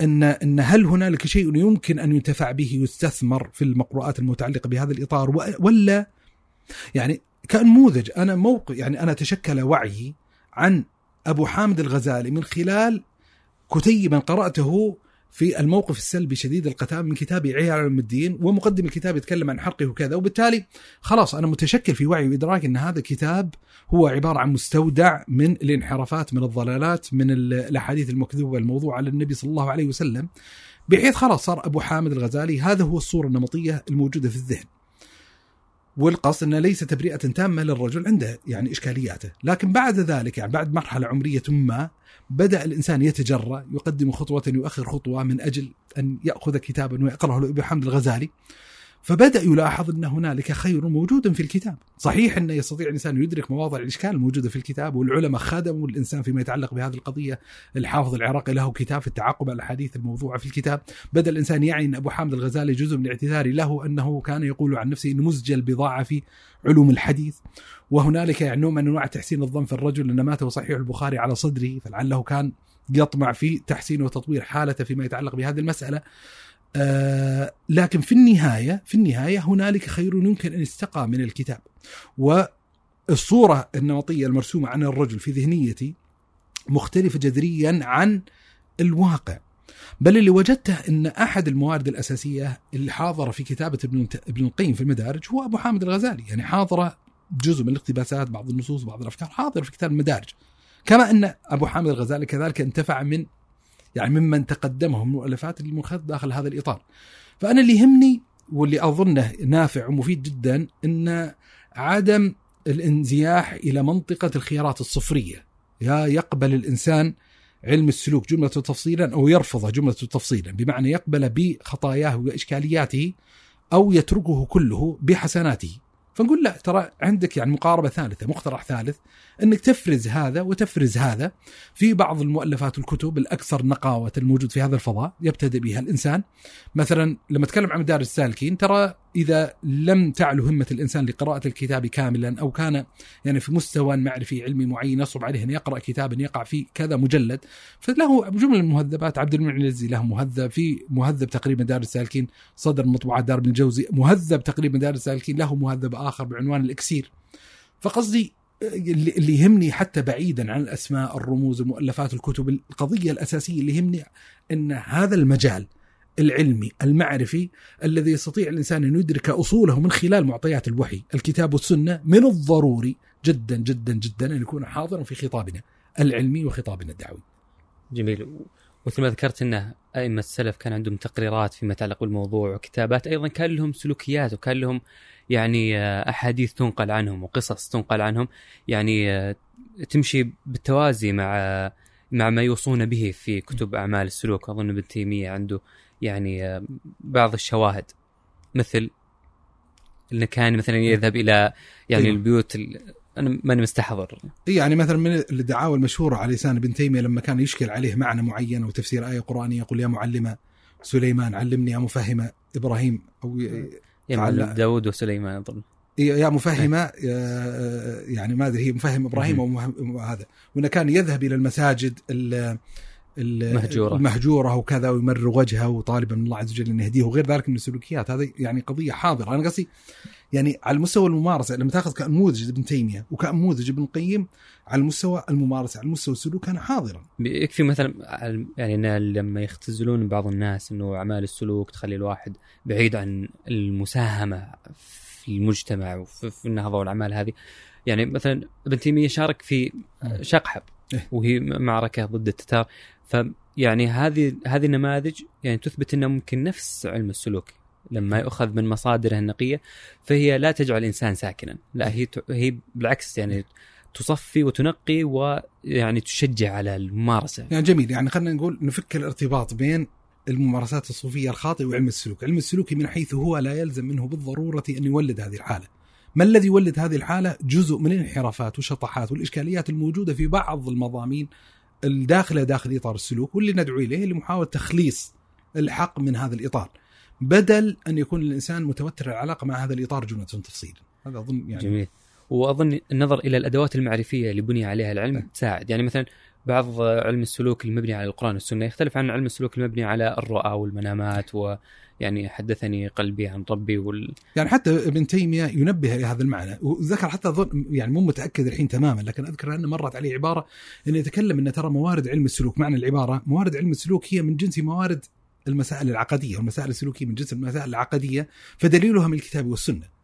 ان أن هل هنالك شيء يمكن أن ينتفع به ويستثمر في المقروءات المتعلقة بهذا الإطار ولا يعني كنموذج أنا موقع يعني أنا تشكل وعي عن أبو حامد الغزالي من خلال كتيبا قرأته في الموقف السلبي شديد القتال من كتاب عيال علم الدين ومقدم الكتاب يتكلم عن حرقه وكذا. وبالتالي خلاص أنا متشكل في وعي وإدراك أن هذا الكتاب هو عبارة عن مستودع من الانحرافات من الضلالات من الأحاديث المكذوبة الموضوع على النبي صلى الله عليه وسلم. بحيث خلاص صار أبو حامد الغزالي هذا هو الصورة النمطية الموجودة في الذهن. والقصد انه ليس تبرئه تامة للرجل عنده يعني إشكالياته، لكن بعد ذلك يعني بعد مرحلة عمرية ما بدأ الإنسان يتجرأ يقدم خطوة يؤخر خطوة من أجل أن يأخذ كتابا ويقرأه لأبي حمد الغزالي. فبدأ يلاحظ أن هنالك خير موجود في الكتاب، صحيح انه يستطيع الإنسان أن يدرك مواضع الإشكال الموجودة في الكتاب والعلماء خدموا الإنسان فيما يتعلق بهذه القضية، الحافظ العراقي له كتاب في التعقب على الأحاديث الموضوعة في الكتاب، بدأ الإنسان يعي أن أبو حامد الغزالي جزء من اعتذاري له أنه كان يقول عن نفسه إنه مزج البضاعه في علوم الحديث، وهنالك يعني نوع من أنواع تحسين الظن في الرجل أن مات صحيح البخاري على صدره فلعله كان يطمع في تحسين وتطوير حالته فيما يتعلق بهذه المسألة. آه لكن في النهاية في النهاية هنالك خير يمكن أن يستقى من الكتاب. والصورة النمطية المرسومة عن الرجل في ذهنيتي مختلفة جذريا عن الواقع. بل اللي وجدته إن أحد الموارد الأساسية اللي حاضرة في كتابة ابن القيم في المدارج هو أبو حامد الغزالي. يعني حاضرة جزء من الاقتباسات بعض النصوص بعض الأفكار حاضره في كتاب المدارج. كما أن أبو حامد الغزالي كذلك انتفع من يعني ممن تقدمهم المؤلفات اللي داخل هذا الإطار. فأنا اللي يهمني واللي أظنه نافع ومفيد جدا إن عدم الانزياح إلى منطقة الخيارات الصفرية. يا يقبل الإنسان علم السلوك جملة تفصيلا أو يرفضه جملة تفصيلا بمعنى يقبل بخطاياه وإشكالياته أو يتركه كله بحسناته فنقول لا ترى عندك يعني مقاربة ثالثة مقترح ثالث إنك تفرز هذا وتفرز هذا. في بعض المؤلفات والكتب الأكثر نقاوة الموجود في هذا الفضاء يبتدئ بها الإنسان. مثلا لما أتكلم عن مدارس السالكين ترى إذا لم تعلو همة الإنسان لقراءة الكتاب كاملا أو كان يعني في مستوى معرفي علمي معين يصعب عليه أن يقرأ كتابا يقع في كذا مجلد فله جمله من المهذبات. عبد المنعم العزي له مهذب في مهذب تقريبا مدارس السالكين. صدر مطبوعات دار ابن الجوزي مهذب تقريبا مدارس السالكين. له مهذب آخر بعنوان الإكسير. فقصدي اللي يهمني حتى بعيدا عن الأسماء الرموز المؤلفات الكتب القضية الأساسية اللي يهمني إن هذا المجال العلمي المعرفي الذي يستطيع الإنسان أن يدرك أصوله من خلال معطيات الوحي، الكتاب والسنة من الضروري جدا جدا جدا أن يكون حاضرا في خطابنا العلمي وخطابنا الدعوي. جميل. مثل ما ذكرت أنه أئمة السلف كان عندهم تقريرات فيما يتعلق بالموضوع وكتابات أيضا كان لهم سلوكيات وكان لهم يعني أحاديث تنقل عنهم وقصص تنقل عنهم. يعني تمشي بالتوازي مع مع ما يوصون به في كتب أعمال السلوك. أظن ابن تيمية عنده يعني بعض الشواهد. مثل انه كان مثلا يذهب إلى يعني إيه. البيوت أنا ماني مستحضر. يعني مثلا من الدعاوى المشهورة على لسان ابن تيمية لما كان يشكل عليه معنى معين أو تفسير آية قرآنية يقول يا معلم سليمان علمني يا مفهم إبراهيم. أو يا معلم داود وسليمان أظن. يا مفهمة يعني ما أدري هي مفهم إبراهيم أو هذا. وانه كان يذهب إلى المساجد المهجوره المهجوره وكذا ويمرغ وجهه وطالبا من الله عز وجل أن يهديه وغير ذلك من السلوكيات. هذا يعني قضية حاضرة. أنا قصدي يعني على المستوى الممارسة لما تأخذ كنموذج ابن تيمية وكنموذج ابن القيم على المستوى الممارسة على المستوى السلوك كان حاضرا. يكفي مثلا يعني لما يختزلون بعض الناس إنه أعمال السلوك تخلي الواحد بعيد عن المساهمة في المجتمع وفي النهضه والاعمال هذه. يعني مثلا ابن تيمية شارك في شقحب إيه. وهي معركة ضد التتار. فيعني هذه هذه النماذج يعني تثبت إنه ممكن نفس علم السلوك لما يؤخذ من مصادره النقية فهي لا تجعل الإنسان ساكنا لا هي هي بالعكس يعني تصفي وتنقي ويعني تشجع على الممارسة. يعني جميل يعني خلينا نقول نفك الارتباط بين الممارسات الصوفية الخاطئة وعلم السلوك، علم السلوك من حيث هو لا يلزم منه بالضرورة أن يولد هذه الحالة. ما الذي يولد هذه الحالة؟ جزء من الانحرافات والشطحات والإشكاليات الموجودة في بعض المضامين الداخله داخل إطار السلوك واللي ندعو إليه لمحاوله تخليص الحق من هذا الإطار بدل أن يكون الإنسان متوتر العلاقة مع هذا الإطار جملة تفصيلا هذا أظن يعني جميل. وأظن النظر إلى الأدوات المعرفية اللي بني عليها العلم نعم. تساعد. يعني مثلا بعض علم السلوك المبني على القرآن والسنة يختلف عن علم السلوك المبني على الرؤى والمنامات ويعني حدثني قلبي عن ربي وال يعني حتى ابن تيمية ينبه إلى هذا المعنى وذكر حتى اظن يعني مو متأكد الحين تماما لكن أذكر انه مرت عليه عبارة انه يتكلم انه ترى موارد علم السلوك معنى العبارة موارد علم السلوك هي من جنس موارد المسائل العقدية والمسائل السلوكية من جنس المسائل العقدية فدليلها من الكتاب والسنة.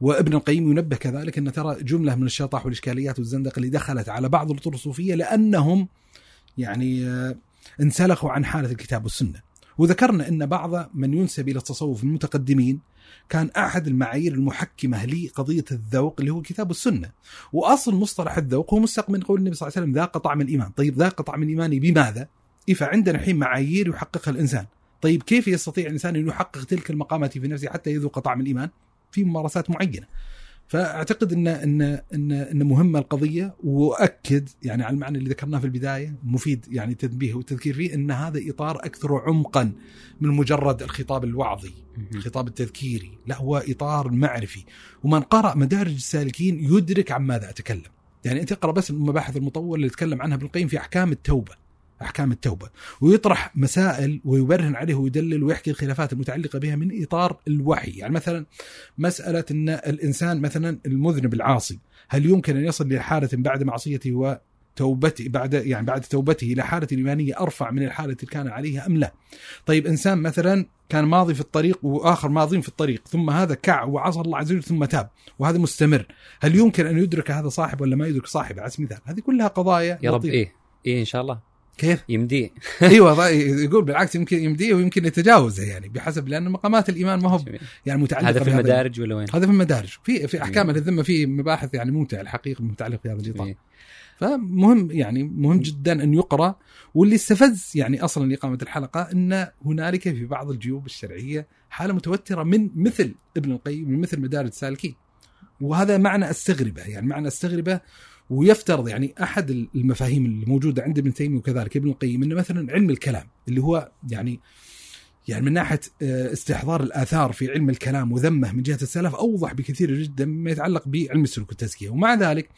وابن القيم ينبه كذلك أن ترى جملة من الشطح والإشكاليات والزندقه اللي دخلت على بعض الأطر الصوفية لأنهم يعني آه، انسلخوا عن حالة الكتاب والسنة. وذكرنا أن بعض من ينسب إلى التصوف المتقدمين كان أحد المعايير المحكمة لقضيه الذوق اللي هو الكتاب والسنة. وأصل مصطلح الذوق هو مستق من قول النبي صلى الله عليه وسلم ذاق طعم الإيمان، طيب ذاق طعم الإيمان بماذا؟ إيه فعندنا الحين معايير يحققها الإنسان. طيب كيف يستطيع الإنسان أن يحقق تلك المقامات في نفسه حتى يذوق طعم الإيمان؟ في ممارسات معينة. فأعتقد ان ان ان إن مهمة القضية وأكد يعني على المعنى اللي ذكرناه في البداية مفيد يعني تنبيه والتذكير فيه إن هذا إطار أكثر عمقا من مجرد الخطاب الوعظي، الخطاب التذكيري، لا هو إطار معرفي، ومن قرأ مدارج السالكين يدرك عن ماذا أتكلم. يعني أنت اقرأ بس المباحث المطولة اللي تكلم عنها ابن القيم في أحكام التوبة. أحكام التوبة ويطرح مسائل ويبرهن عليه ويدلل ويحكي الخلافات المتعلقة بها من إطار الوحي يعني مثلا مسألة إن الإنسان مثلا المذنب العاصي هل يمكن أن يصل لحاله بعد معصيته وتوبته بعد يعني بعد توبته إلى حالة إيمانية أرفع من الحالة اللي كان عليها أم لا؟ طيب إنسان مثلا كان ماضي في الطريق وآخر ماضي في الطريق ثم هذا كع وعصى الله عز وجل ثم تاب وهذا مستمر هل يمكن أن يدرك هذا صاحب ولا ما يدرك صاحب على سبيل المثال هذه كلها قضايا يا رب. إيه إيه إن شاء الله كيف؟ يمديه أيوه يقول بالعكس يمكن يمديه ويمكن يتجاوزه يعني بحسب لأن مقامات الإيمان ما هو. يعني متعلقة هذا في المدارج ولا وين؟ هذا في المدارج في في أحكام أهل الذمه في مباحث يعني ممتعه الحقيقة متعلقه بهذا الإطار جميل. فمهم يعني مهم جدا أن يقرأ واللي استفز يعني أصلا لإقامة الحلقة أن هنالك في بعض الجيوب الشرعية حالة متوترة من مثل ابن القيم من مثل مدارج السالكين وهذا معنى استغربه يعني معنى استغربه ويفترض يعني أحد المفاهيم الموجوده عند ابن تيمية وكذلك ابن القيم إنه مثلا علم الكلام اللي هو يعني يعني من ناحية آه، استحضار الآثار في علم الكلام وذمه من جهة السلف أوضح بكثير جدا مما يتعلق بعلم السلوك والتزكية. ومع ذلك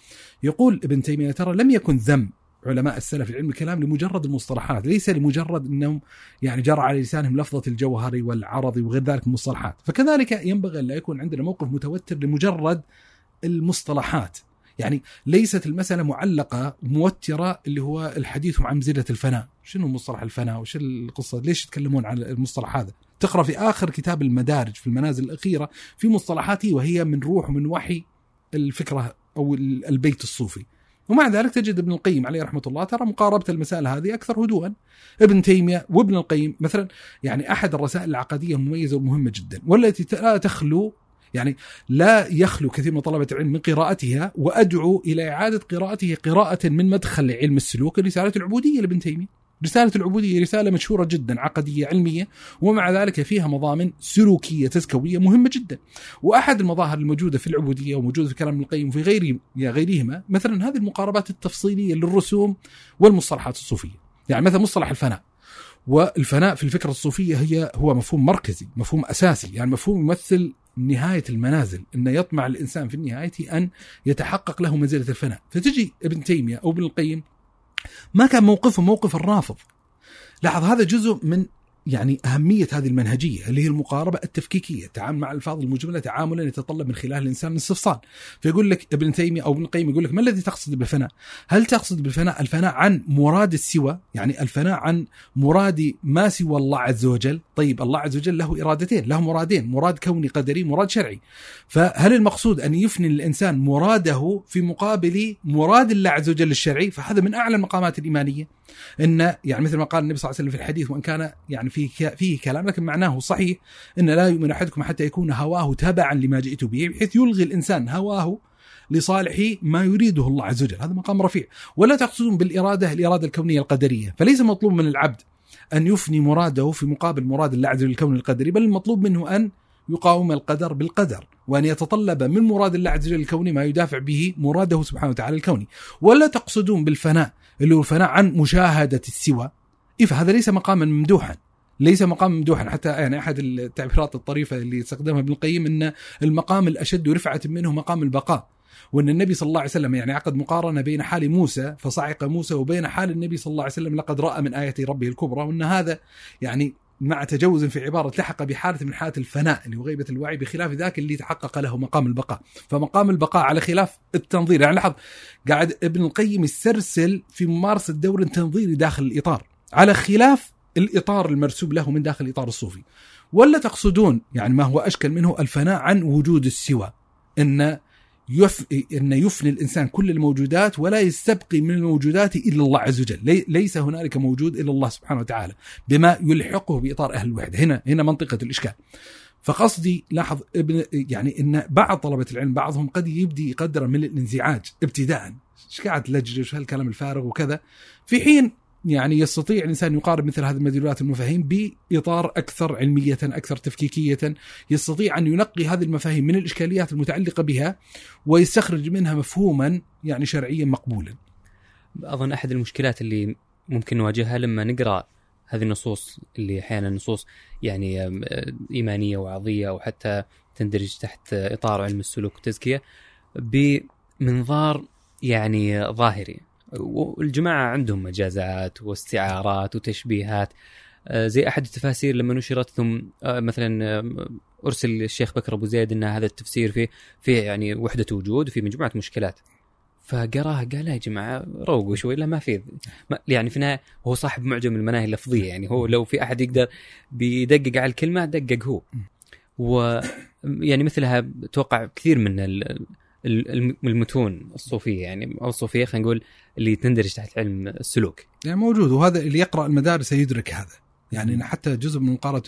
يقول ابن تيمية ترى لم يكن ذم علماء السلف في علم الكلام لمجرد المصطلحات ليس لمجرد أنهم يعني جرى على لسانهم لفظة الجوهري والعرضي وغير ذلك من المصطلحات فكذلك ينبغي أن لا يكون عندنا موقف متوتر لمجرد المصطلحات. يعني ليست المسألة معلقة موترة اللي هو الحديث عن منزلة الفناء. شنو مصطلح الفناء؟ وش القصة؟ ليش يتكلمون عن المصطلح هذا؟ تقرأ في آخر كتاب المدارج في المنازل الأخيرة في مصطلحات وهي من روح ومن وحي الفكرة أو البيت الصوفي. ومع ذلك تجد ابن القيم عليه رحمة الله ترى مقاربة المسائل هذه أكثر هدوءا. ابن تيمية وابن القيم مثلا يعني أحد الرسائل العقدية المميزة والمهمة جدا والتي لا تخلو يعني لا يخلو كثير من طلبة العلم من قراءتها وأدعو إلى إعادة قراءته قراءة من مدخل علم السلوك رسالة العبودية لابن تيمية. رسالة العبودية رسالة مشهورة جدا عقدية علمية ومع ذلك فيها مضامن سلوكية تزكوية مهمة جدا. وأحد المظاهر الموجودة في العبودية وموجودة في كلام القيم وفي غير غيرهما مثلا هذه المقاربات التفصيلية للرسوم والمصطلحات الصوفية. يعني مثلا مصطلح الفناء. والفناء في الفكرة الصوفية هي هو مفهوم مركزي مفهوم أساسي يعني مفهوم يمثل نهاية المنازل أن يطمع الإنسان في النهاية أن يتحقق له منزلة الفناء. فتجي ابن تيمية أو ابن القيم ما كان موقفه موقف الرافض. لاحظ هذا جزء من يعني أهمية هذه المنهجية اللي هي المقاربة التفكيكية التعامل مع الألفاظ المجملة تعاملا يتطلب من خلال الإنسان الاستفصال فيقول لك ابن تيمية أو ابن القيم يقول لك ما الذي تقصد بالفناء؟ هل تقصد بالفناء الفناء عن مراد السوى؟ يعني الفناء عن مراد ما سوى الله عز وجل؟ طيب الله عز وجل له إرادتين له مرادين مراد كوني قدري مراد شرعي. فهل المقصود أن يفني الإنسان مراده في مقابل مراد الله عز وجل الشرعي؟ فهذا من أعلى المقامات الإيمانية. إن يعني مثل ما قال النبي صلى الله عليه وسلم في الحديث وإن كان يعني فيه فيه كلام لكن معناه صحيح إن لا يؤمن أحدكم حتى يكون هواه تبعا لما جئت به بحيث يلغي الإنسان هواه لصالح ما يريده الله عز وجل. هذا مقام رفيع. ولا تقصدون بالإرادة الإرادة الكونية القدرية. فليس مطلوب من العبد أن يفني مراده في مقابل مراد الله عز وجل الكوني القدري بل المطلوب منه أن يقاوم القدر بالقدر وأن يتطلب من مراد الله عز وجل الكوني ما يدافع به مراده سبحانه وتعالى الكوني. ولا تقصدون بالفناء اللي هو الفناء عن مشاهدة السوى. إيه فهذا ليس مقاما ممدوحا. ليس مقام ممدوحا حتى يعني أحد التعبيرات الطريفة اللي استخدمها ابن القيم إن المقام الأشد رفعة منه مقام البقاء. وإن النبي صلى الله عليه وسلم يعني عقد مقارنة بين حال موسى فصعق موسى وبين حال النبي صلى الله عليه وسلم لقد رأى من آيات ربه الكبرى. وإن هذا يعني مع تجوز في عبارة لحق بحالة من حالات الفناء اللي هو غيبة الوعي بخلاف ذاك اللي تحقق له مقام البقاء. فمقام البقاء على خلاف التنظير. يعني لاحظ قاعد ابن القيم يسترسل في ممارسة دور تنظيري داخل الإطار. على خلاف الإطار المرسوب له من داخل الإطار الصوفي. ولا تقصدون يعني ما هو أشكل منه الفناء عن وجود السوى. إن يف... إن يفني الإنسان كل الموجودات ولا يستبقي من الموجودات إلا الله عز وجل، لي... ليس هنالك موجود إلا الله سبحانه وتعالى، بما يلحقه بإطار أهل الوحدة، هنا هنا منطقة الإشكال. فقصدي لاحظ ابن يعني إن بعض طلبة العلم بعضهم قد يبدي يقدر من الانزعاج ابتداء، إيش قاعد تلجلج هالكلام الفارغ وكذا، في حين يعني يستطيع الإنسان يقارب مثل هذه المدلولات المفاهيم بإطار أكثر علمية، أكثر تفكيكية، يستطيع أن ينقي هذه المفاهيم من الإشكاليات المتعلقة بها ويستخرج منها مفهوما يعني شرعيا مقبولا. أظن أحد المشكلات اللي ممكن نواجهها لما نقرأ هذه النصوص اللي أحيانا نصوص يعني إيمانية وعظية أو حتى تندرج تحت إطار علم السلوك والتزكية بمنظار يعني ظاهري والجماعة عندهم مجازات واستعارات وتشبيهات. زي أحد التفاسير لما نشرت ثم مثلا أرسل الشيخ بكر أبو زيد إن هذا التفسير فيه فيه يعني وحدة وجود وفي مجموعة مشكلات. فقراها قال يا جماعة روقوا شوي لا ما في يعني في النهاية هو صاحب معجم المناهي اللفظية يعني هو لو في أحد يقدر بيدقق على الكلمة دقق هو. و يعني مثلها أتوقع كثير من المتون الصوفية يعني أو الصوفية خلينا نقول اللي تندرج تحت علم السلوك. يعني موجود وهذا اللي يقرأ المدارس يدرك هذا. يعني حتى جزء من مقارنة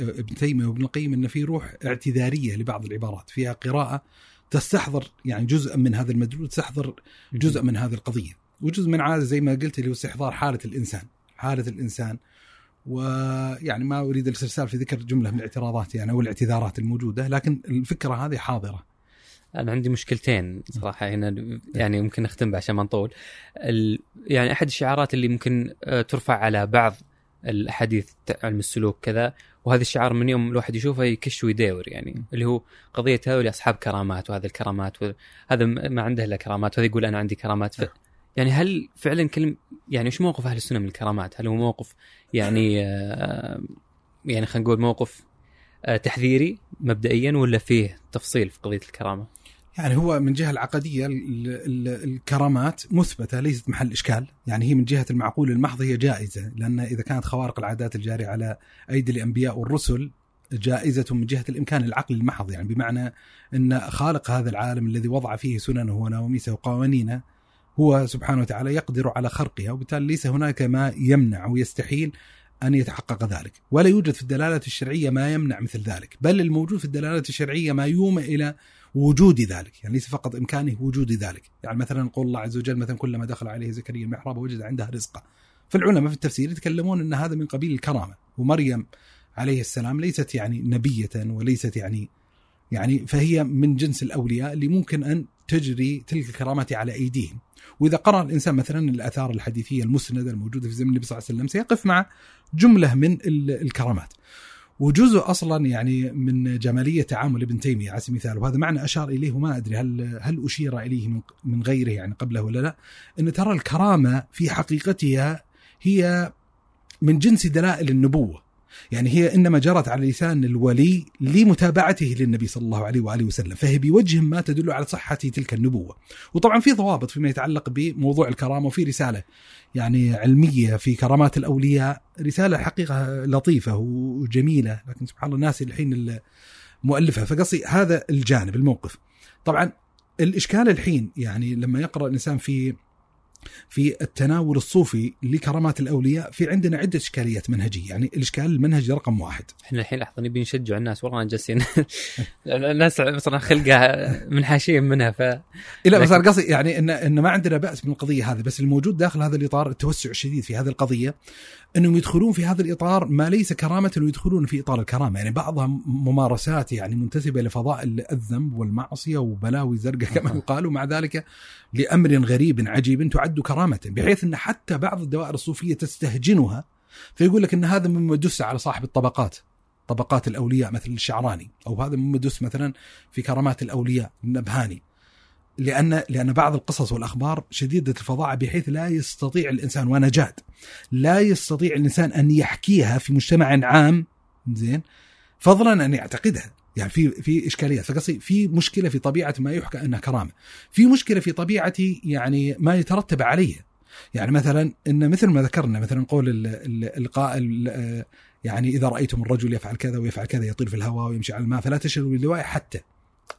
ابن تيمية وابن القيم إن في روح اعتذارية لبعض العبارات، فيها قراءة تستحضر يعني جزء من هذا المدلول تستحضر جزء من هذه القضية، وجزء من عادة زي ما قلت اللي هو استحضار حالة الإنسان، حالة الإنسان ويعني ما أريد الاسترسال في ذكر جملة من الاعتراضات يعني أو الاعتذارات الموجودة، لكن الفكرة هذه حاضرة. أنا عندي مشكلتين صراحة هنا يعني ممكن نختم عشان ما نطول يعني أحد الشعارات اللي ممكن ترفع على بعض الأحاديث علم السلوك كذا وهذا الشعار من يوم الواحد يشوفه يكش ويداور يعني اللي هو قضية هؤلاء أصحاب كرامات وهذا الكرامات هذا ما عنده إلا كرامات وهذا يقول أنا عندي كرامات ف... يعني هل فعلا كلم يعني إيش موقف أهل السنة من الكرامات؟ هل هو موقف يعني يعني خلينا نقول موقف تحذيري مبدئيا ولا فيه تفصيل في قضية الكرامة؟ يعني هو من جهة العقدية الكرامات مثبتة ليست محل إشكال، يعني هي من جهة المعقول المحض هي جائزة، لأن إذا كانت خوارق العادات الجارية على أيدي الأنبياء والرسل جائزة من جهة الإمكان العقل المحض. يعني بمعنى أن خالق هذا العالم الذي وضع فيه سننه ونواميسه وقوانينه هو سبحانه وتعالى يقدر على خرقها وبالتالي ليس هناك ما يمنع أو يستحيل أن يتحقق ذلك. ولا يوجد في الدلالة الشرعية ما يمنع مثل ذلك. بل الموجود في الدلالة الشرعية ما يومئ إلى وجود ذلك يعني ليس فقط إمكانه وجود ذلك. يعني مثلا قول الله عز وجل مثلا كلما دخل عليه زكريا المحراب وجد عندها رزقا فالعلماء في التفسير يتكلمون أن هذا من قبيل الكرامة. ومريم عليه السلام ليست يعني نبية وليست يعني يعني فهي من جنس الأولياء اللي ممكن أن تجري تلك الكرامات على أيديهم. وإذا قرأ الإنسان مثلا الآثار الحديثية المسندة الموجودة في زمن النبي صلى الله عليه وسلم سيقف مع جملة من الكرامات. وجزء أصلا يعني من جمالية تعامل ابن تيمية على سبيل المثال وهذا معنى أشار إليه وما أدري هل هل أشير إليه من من غيره يعني قبله ولا لا؟ إن ترى الكرامة في حقيقتها هي من جنس دلائل النبوة. يعني هي إنما جرت على لسان الولي لمتابعته للنبي صلى الله عليه وآله وسلم، فهي بوجه ما تدل على صحة تلك النبوة. وطبعا في ضوابط فيما يتعلق بموضوع الكرامة وفي رسالة يعني علمية في كرامات الأولياء، رسالة حقيقة لطيفة وجميلة، لكن سبحان الله ناسي الحين مؤلفها، فقصدي هذا الجانب الموقف. طبعا الإشكال الحين يعني لما يقرأ الإنسان في في التناول الصوفي لكرامات الأولياء في عندنا عدة إشكاليات منهجية، يعني الإشكال المنهجي رقم واحد. إحنا الحين لحظة نبي نشجع الناس. والله جالسين. الناس مثلا خلقها منحاشين منها ف لا بس أنا قصدي يعني ان إن ما عندنا بأس من القضية هذه بس الموجود داخل هذا الإطار التوسع الشديد في هذه القضية أنهم يدخلون في هذا الإطار ما ليس كرامة ويدخلون في إطار الكرامة، يعني بعضها ممارسات يعني منتسبة لفضائل الذنب والمعصية وبلاوي زرقاء كما يقال ومع ذلك لأمر غريب عجيب تعد كرامة. بحيث أن حتى بعض الدوائر الصوفية تستهجنها فيقول لك أن هذا مما دس على صاحب الطبقات طبقات الأولياء مثل الشعراني أو هذا مما دس مثلا في كرامات الأولياء النبهاني. لأن لأن بعض القصص والأخبار شديدة الفظاعة بحيث لا يستطيع الإنسان وأنا جاد لا يستطيع الإنسان أن يحكيها في مجتمع عام زين فضلا أن يعتقدها. يعني في في اشكاليات فقصدي في مشكلة في طبيعة ما يحكى أنها كرامة. في مشكلة في طبيعة يعني ما يترتب عليه. يعني مثلا إن مثل ما ذكرنا مثلا قول القائل يعني إذا رأيتم الرجل يفعل كذا ويفعل كذا يطير في الهواء ويمشي على الماء فلا تشهدوا باللواء حتى.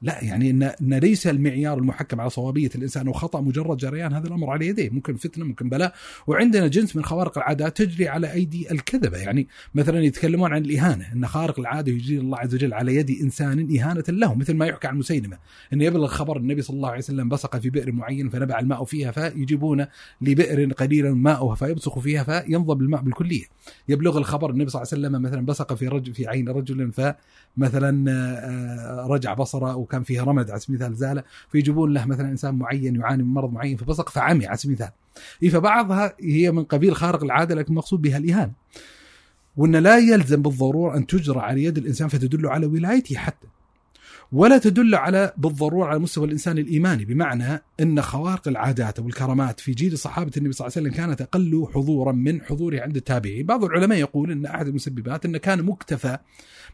لا يعني ان إن ليس المعيار المحكم على صوابية الإنسان وخطأ مجرد جريان هذا الأمر على يديه ممكن فتنة ممكن بلاء. وعندنا جنس من خوارق العادات تجري على أيدي الكذبة. يعني مثلا يتكلمون عن الإهانة إن خارق العادة يجري الله عز وجل على يد إنسان إهانة له مثل ما يحكى عن مسيلمة. انه يبلغ خبر النبي صلى الله عليه وسلم بصق في بئر معين فنبع الماء فيها فيجيبون لبئر قليلا ماؤها فيبصق فيها فينضب الماء بالكلية. يبلغ الخبر النبي صلى الله عليه وسلم مثلا بصق في رجل في عين رجل فمثلا آه، رجع بصره وكان فيها رمد على سبيل المثال زالة فيجيبون له مثلا إنسان معين يعاني من مرض معين فبصق فعمي على سبيل المثال. إيه فبعضها هي من قبيل خارق العادة لكن مقصود بها الإهانة. وإن لا يلزم بالضرورة أن تجرى على يد الإنسان فتدل على ولايته حتى. ولا تدل على بالضرورة على مستوى الإنسان الإيماني بمعنى أن خوارق العادات أو الكرامات في جيل صحابة النبي صلى الله عليه وسلم كانت أقل حضورا من حضوره عند التابعين، بعض العلماء يقول أن أحد المسببات انه كان مكتفى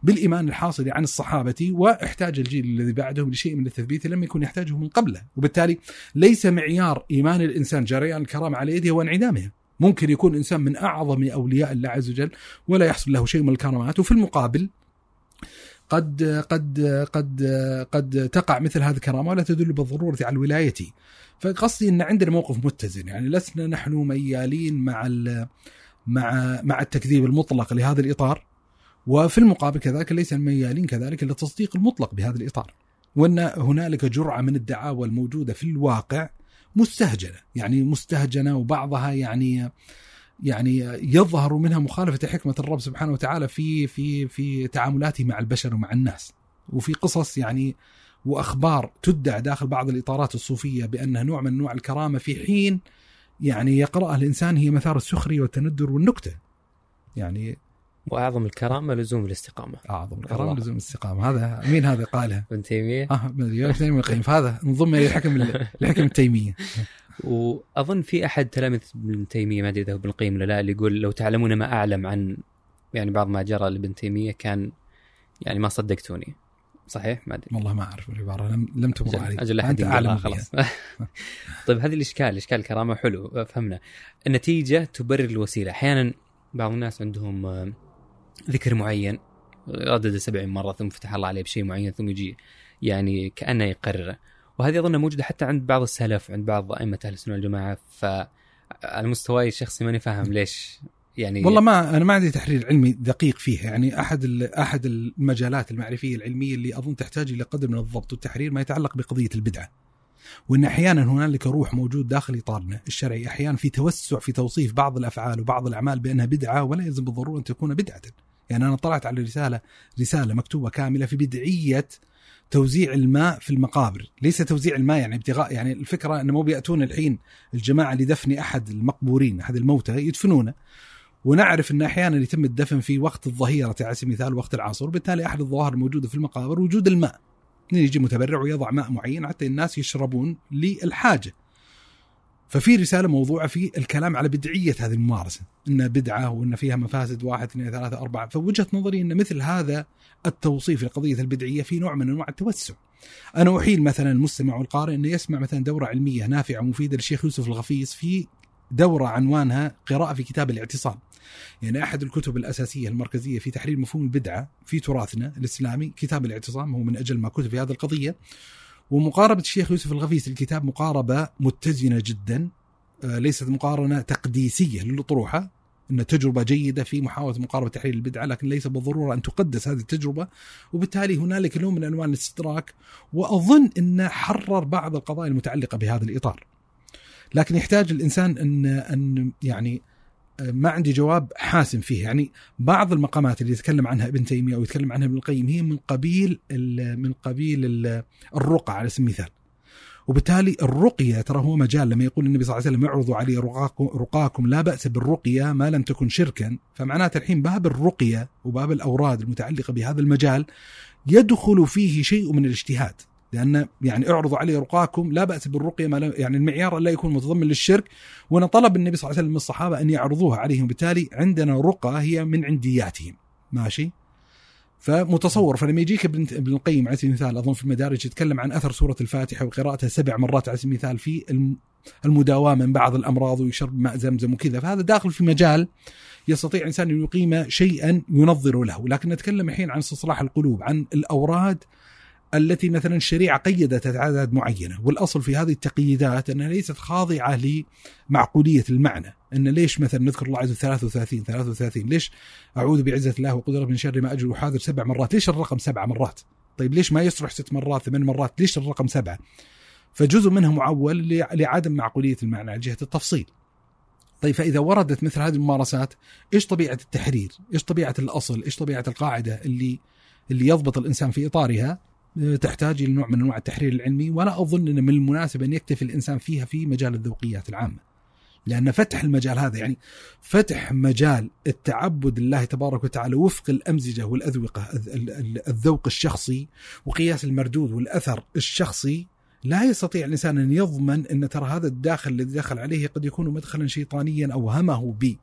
بالإيمان الحاصل عن الصحابة واحتاج الجيل الذي بعدهم لشيء من التثبيت لم يكن يحتاجه من قبله، وبالتالي ليس معيار إيمان الإنسان جريان الكرامة على يده هو انعدامها. ممكن يكون إنسان من أعظم أولياء الله عز وجل ولا يحصل له شيء من الكرامات. وفي المقابل قد قد قد قد تقع مثل هذه الكرامة ولا تدل بالضرورة على الولاية. فقصدي إن عندنا موقف متزن يعني لسنا نحن ميالين مع مع مع التكذيب المطلق لهذا الإطار وفي المقابل كذلك ليس ميالين كذلك للتصديق المطلق بهذا الإطار. وأن هنالك جرعة من الدعاوى الموجودة في الواقع مستهجنة يعني مستهجنة وبعضها يعني يعني يظهر منها مخالفة حكمة الرب سبحانه وتعالى في في في تعاملاته مع البشر ومع الناس. وفي قصص يعني وأخبار تدعى داخل بعض الإطارات الصوفية بانها نوع من أنواع الكرامة في حين يعني يقرأها الإنسان هي مثار السخرية والتندر والنكتة. يعني وأعظم الكرامة لزوم الاستقامة. أعظم الكرامة لزوم الاستقامة. هذا مين هذا قالها؟ ابن تيمية. آه ابن القيم فهذا انضم إلى الحكم الحكم التيمية. وأظن في أحد تلاميذ ابن تيمية ما أدري إذا هو ابن القيم ولا لا اللي يقول لو تعلمون ما أعلم عن يعني بعض ما جرى لابن تيمية كان يعني ما صدقتوني. صحيح؟ ما أدري. والله ما أعرف العبارة لم لم تمر علي. أجل أحد أعلم خلاص طيب هذه الإشكال إشكال الكرامه حلو فهمنا النتيجة تبرر الوسيلة. أحيانا بعض الناس عندهم آه، ذكر معين ردد 70 مرة ثم فتح الله عليه بشيء معين ثم يجي يعني كأنه يقرره. وهذه أظن موجودة حتى عند بعض السلف عند بعض أئمة أهل السنة والجماعة فعلى المستوى الشخصي ماني فاهم ليش يعني والله ما أنا ما عندي تحرير علمي دقيق فيه يعني أحد أحد المجالات المعرفية العلمية اللي أظن تحتاج إلى قدر من الضبط والتحرير ما يتعلق بقضية البدعة. وإن أحيانا هنالك روح موجود داخل إطارنا الشرعي أحيانا في توسع في توصيف بعض الأفعال وبعض الأعمال بأنها بدعة ولا يلزم بالضرورة أن تكون بدعة. يعني أنا طلعت على رسالة رسالة مكتوبة كاملة في بدعية توزيع الماء في المقابر. ليس توزيع الماء يعني ابتغاء يعني الفكرة أنه مو بيأتون الحين الجماعة لدفن أحد المقبورين أحد الموتى يدفنونه. ونعرف أن أحيانا يتم الدفن في وقت الظهيرة على سبيل المثال وقت العصر. وبالتالي أحد الظواهر الموجودة في المقابر وجود الماء. يجي متبرع ويضع ماء معين حتى الناس يشربون للحاجة. ففي رسالة موضوعة في الكلام على بدعية هذه الممارسة إنها بدعة وإن فيها مفاسد واحد اثنين ثلاثة أربعة. فوجهة نظري أن مثل هذا التوصيف لقضية البدعية في نوع من أنواع التوسع. أنا أحيل مثلا المستمع والقارئ أنه يسمع مثلا دورة علمية نافعة ومفيدة للشيخ يوسف الغفيص في دورة عنوانها قراءة في كتاب الاعتصام. يعني أحد الكتب الأساسية المركزية في تحرير مفهوم البدعة في تراثنا الإسلامي كتاب الاعتصام هو من أجل ما كتب في هذه القضية. ومقاربة الشيخ يوسف الغفيس الكتاب مقاربة متزنة جدا آه، ليست مقارنة تقديسية للاطروحه إن تجربة جيدة في محاولة مقاربة تحرير البدعة لكن ليس بالضرورة أن تقدس هذه التجربة وبالتالي هنالك نوع من أنواع الاستدراك وأظن إنه حرر بعض القضايا المتعلقة بهذا الإطار. لكن يحتاج الإنسان ان أن يعني ما عندي جواب حاسم فيه. يعني بعض المقامات اللي يتكلم عنها ابن تيمية أو يتكلم عنها ابن القيم هي من قبيل من قبيل ال- الرقى على سبيل المثال. وبالتالي الرقية ترى هو مجال لما يقول النبي صلى الله عليه وسلم اعرضوا علي رقاكم لا بأس بالرقية ما لم تكن شركا. فمعناته الحين باب الرقية وباب الأوراد المتعلقة بهذا المجال يدخل فيه شيء من الاجتهاد. لأن يعني اعرضوا علي رقاكم لا بأس بالرقية ما يعني المعيار لا يكون متضمن للشرك وأنا طلب النبي صلى الله عليه وسلم من الصحابة أن يعرضوها عليهم وبالتالي عندنا رقى هي من عندياتهم. ماشي؟ فمتصور. فلما يجيك ابن ابن القيم على سبيل المثال أظن في المدارج يتكلم عن أثر سورة الفاتحة وقراءتها سبع مرات على سبيل المثال في الم- المداومة من بعض الأمراض ويشرب ماء زمزم وكذا. فهذا داخل في مجال يستطيع الانسان أن يقيم شيئا ينظر له. لكن نتكلم الحين عن استصلاح القلوب عن الأوراد التي مثلا الشريعة قيدت أعداد معينة والأصل في هذه التقييدات أنها ليست خاضعة لمعقولية المعنى. إن ليش مثلا نذكر الله عز وجل 33 33 ليش أعوذ بعزة الله وقدرة من شر ما أجل وحاذر سبع مرات؟ ليش الرقم سبع مرات؟ طيب ليش ما يصلح ست مرات ثمان مرات؟ ليش الرقم سبعه فجزء منه معول لع- لعدم معقولية المعنى على جهة التفصيل. طيب فإذا وردت مثل هذه الممارسات إيش طبيعة التحرير؟ إيش طبيعة الأصل؟ إيش طبيعة القاعدة اللي اللي يضبط الإنسان في إطارها؟ تحتاج إلى نوع من أنواع التحرير العلمي ولا أظن ان من المناسب أن يكتفي الإنسان فيها في مجال الذوقيات العامة لأن فتح المجال هذا يعني فتح مجال التعبد لله تبارك وتعالى وفق الأمزجة والأذوقة الذ- ال- ال- الذوق الشخصي وقياس المردود والأثر الشخصي لا يستطيع الإنسان أن يضمن إن ترى هذا الداخل الذي دخل عليه قد يكون مدخلا شيطانيا اوهمه به.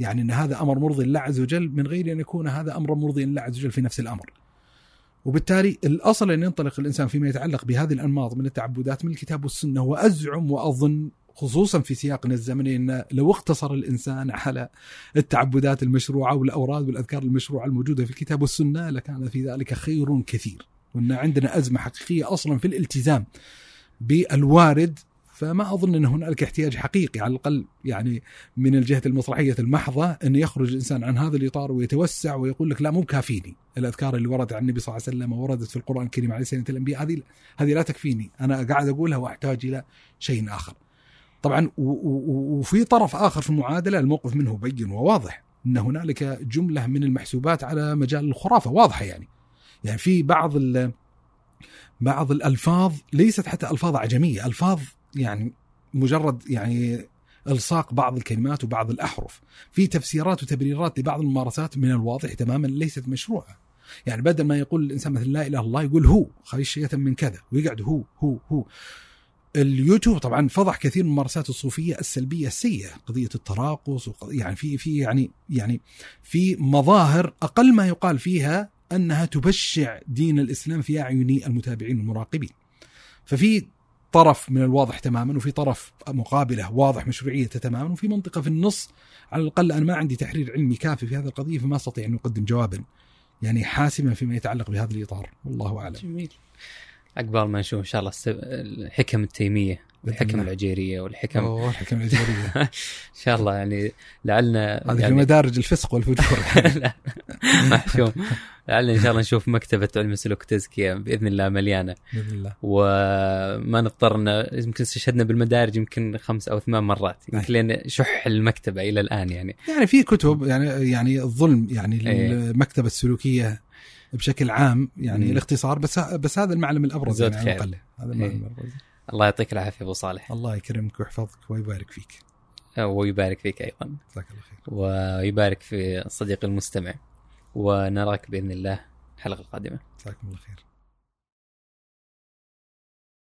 يعني إن هذا أمر مرضي لله عز وجل من غير أن يكون هذا امرا مرضيا لله عز وجل في نفس الأمر. وبالتالي الأصل أن ينطلق الإنسان فيما يتعلق بهذه الأنماط من التعبدات من الكتاب والسنة وازعم وأظن خصوصا في سياقنا الزمني إن لو اقتصر الإنسان على التعبدات المشروعة والأوراد والأذكار المشروعة الموجودة في الكتاب والسنة لكان في ذلك خير كثير. وإن عندنا أزمة حقيقية أصلا في الالتزام بالوارد فما أظن أن هنالك احتياج حقيقي على الأقل يعني من الجهة المسرحيه المحضة أن يخرج الإنسان عن هذا الإطار ويتوسع ويقول لك لا مو كافيني الأذكار اللي وردت عن النبي صلى الله عليه وسلم ووردت في القرآن الكريم عليه سنه الانبياء هذه هذه لا تكفيني. أنا قاعد أقولها وأحتاج إلى شيء آخر. طبعا وفي طرف آخر في المعادلة الموقف منه بين وواضح أن هنالك جملة من المحسوبات على مجال الخرافة واضحة يعني. يعني في بعض بعض الألفاظ ليست حتى ألفاظ عجمية ألفاظ يعني مجرد يعني إلصاق بعض الكلمات وبعض الأحرف. في تفسيرات وتبريرات لبعض الممارسات من الواضح تماما ليست مشروعة. يعني بدل ما يقول الإنسان مثلا لا إله إلا الله يقول هو خشيه من كذا ويقعد هو هو هو. اليوتيوب طبعا فضح كثير من الممارسات الصوفية السلبية السيئة قضية التراقص يعني في في يعني يعني في مظاهر أقل ما يقال فيها أنها تبشع دين الإسلام في أعين المتابعين والمراقبين. ففي طرف من الواضح تماما وفي طرف مقابله واضح مشروعيته تماما وفي منطقة في النص على الأقل أنا ما عندي تحرير علمي كافي في هذه القضية فما أستطيع أن أقدم جوابا يعني حاسما فيما يتعلق بهذا الإطار والله أعلم جميل عقبال ما نشوف إن شاء الله. الحكم التيمية والحكم الله. العجيريه والحكم أوه الحكم الجبريه ان شاء الله يعني لعلنا هذه في يعني مدارج الفسق والفجور لا، محشوم لعلنا إن شاء الله نشوف مكتبة علم السلوك والتزكيه بإذن الله مليانة بإذن الله وما نضطر يمكن استشهدنا بالمدارج يمكن خمس أو ثمان مرات يمكن لأن شح المكتبة إلى الآن يعني يعني في كتب يعني يعني الظلم يعني إيه. المكتبة السلوكية بشكل عام يعني مم. الاختصار بس بس هذا المعلم الأبرز يعني على خير. الأقل هذا المعلم إيه. الأبرز الله يعطيك العافية أبو صالح. الله يكرمك ويحفظك ويبارك فيك. ويبارك فيك أيضا. جزاك الله خير. ويبارك في الصديق المستمع. ونراك بإذن الله الحلقة القادمة. جزاكم الله خير.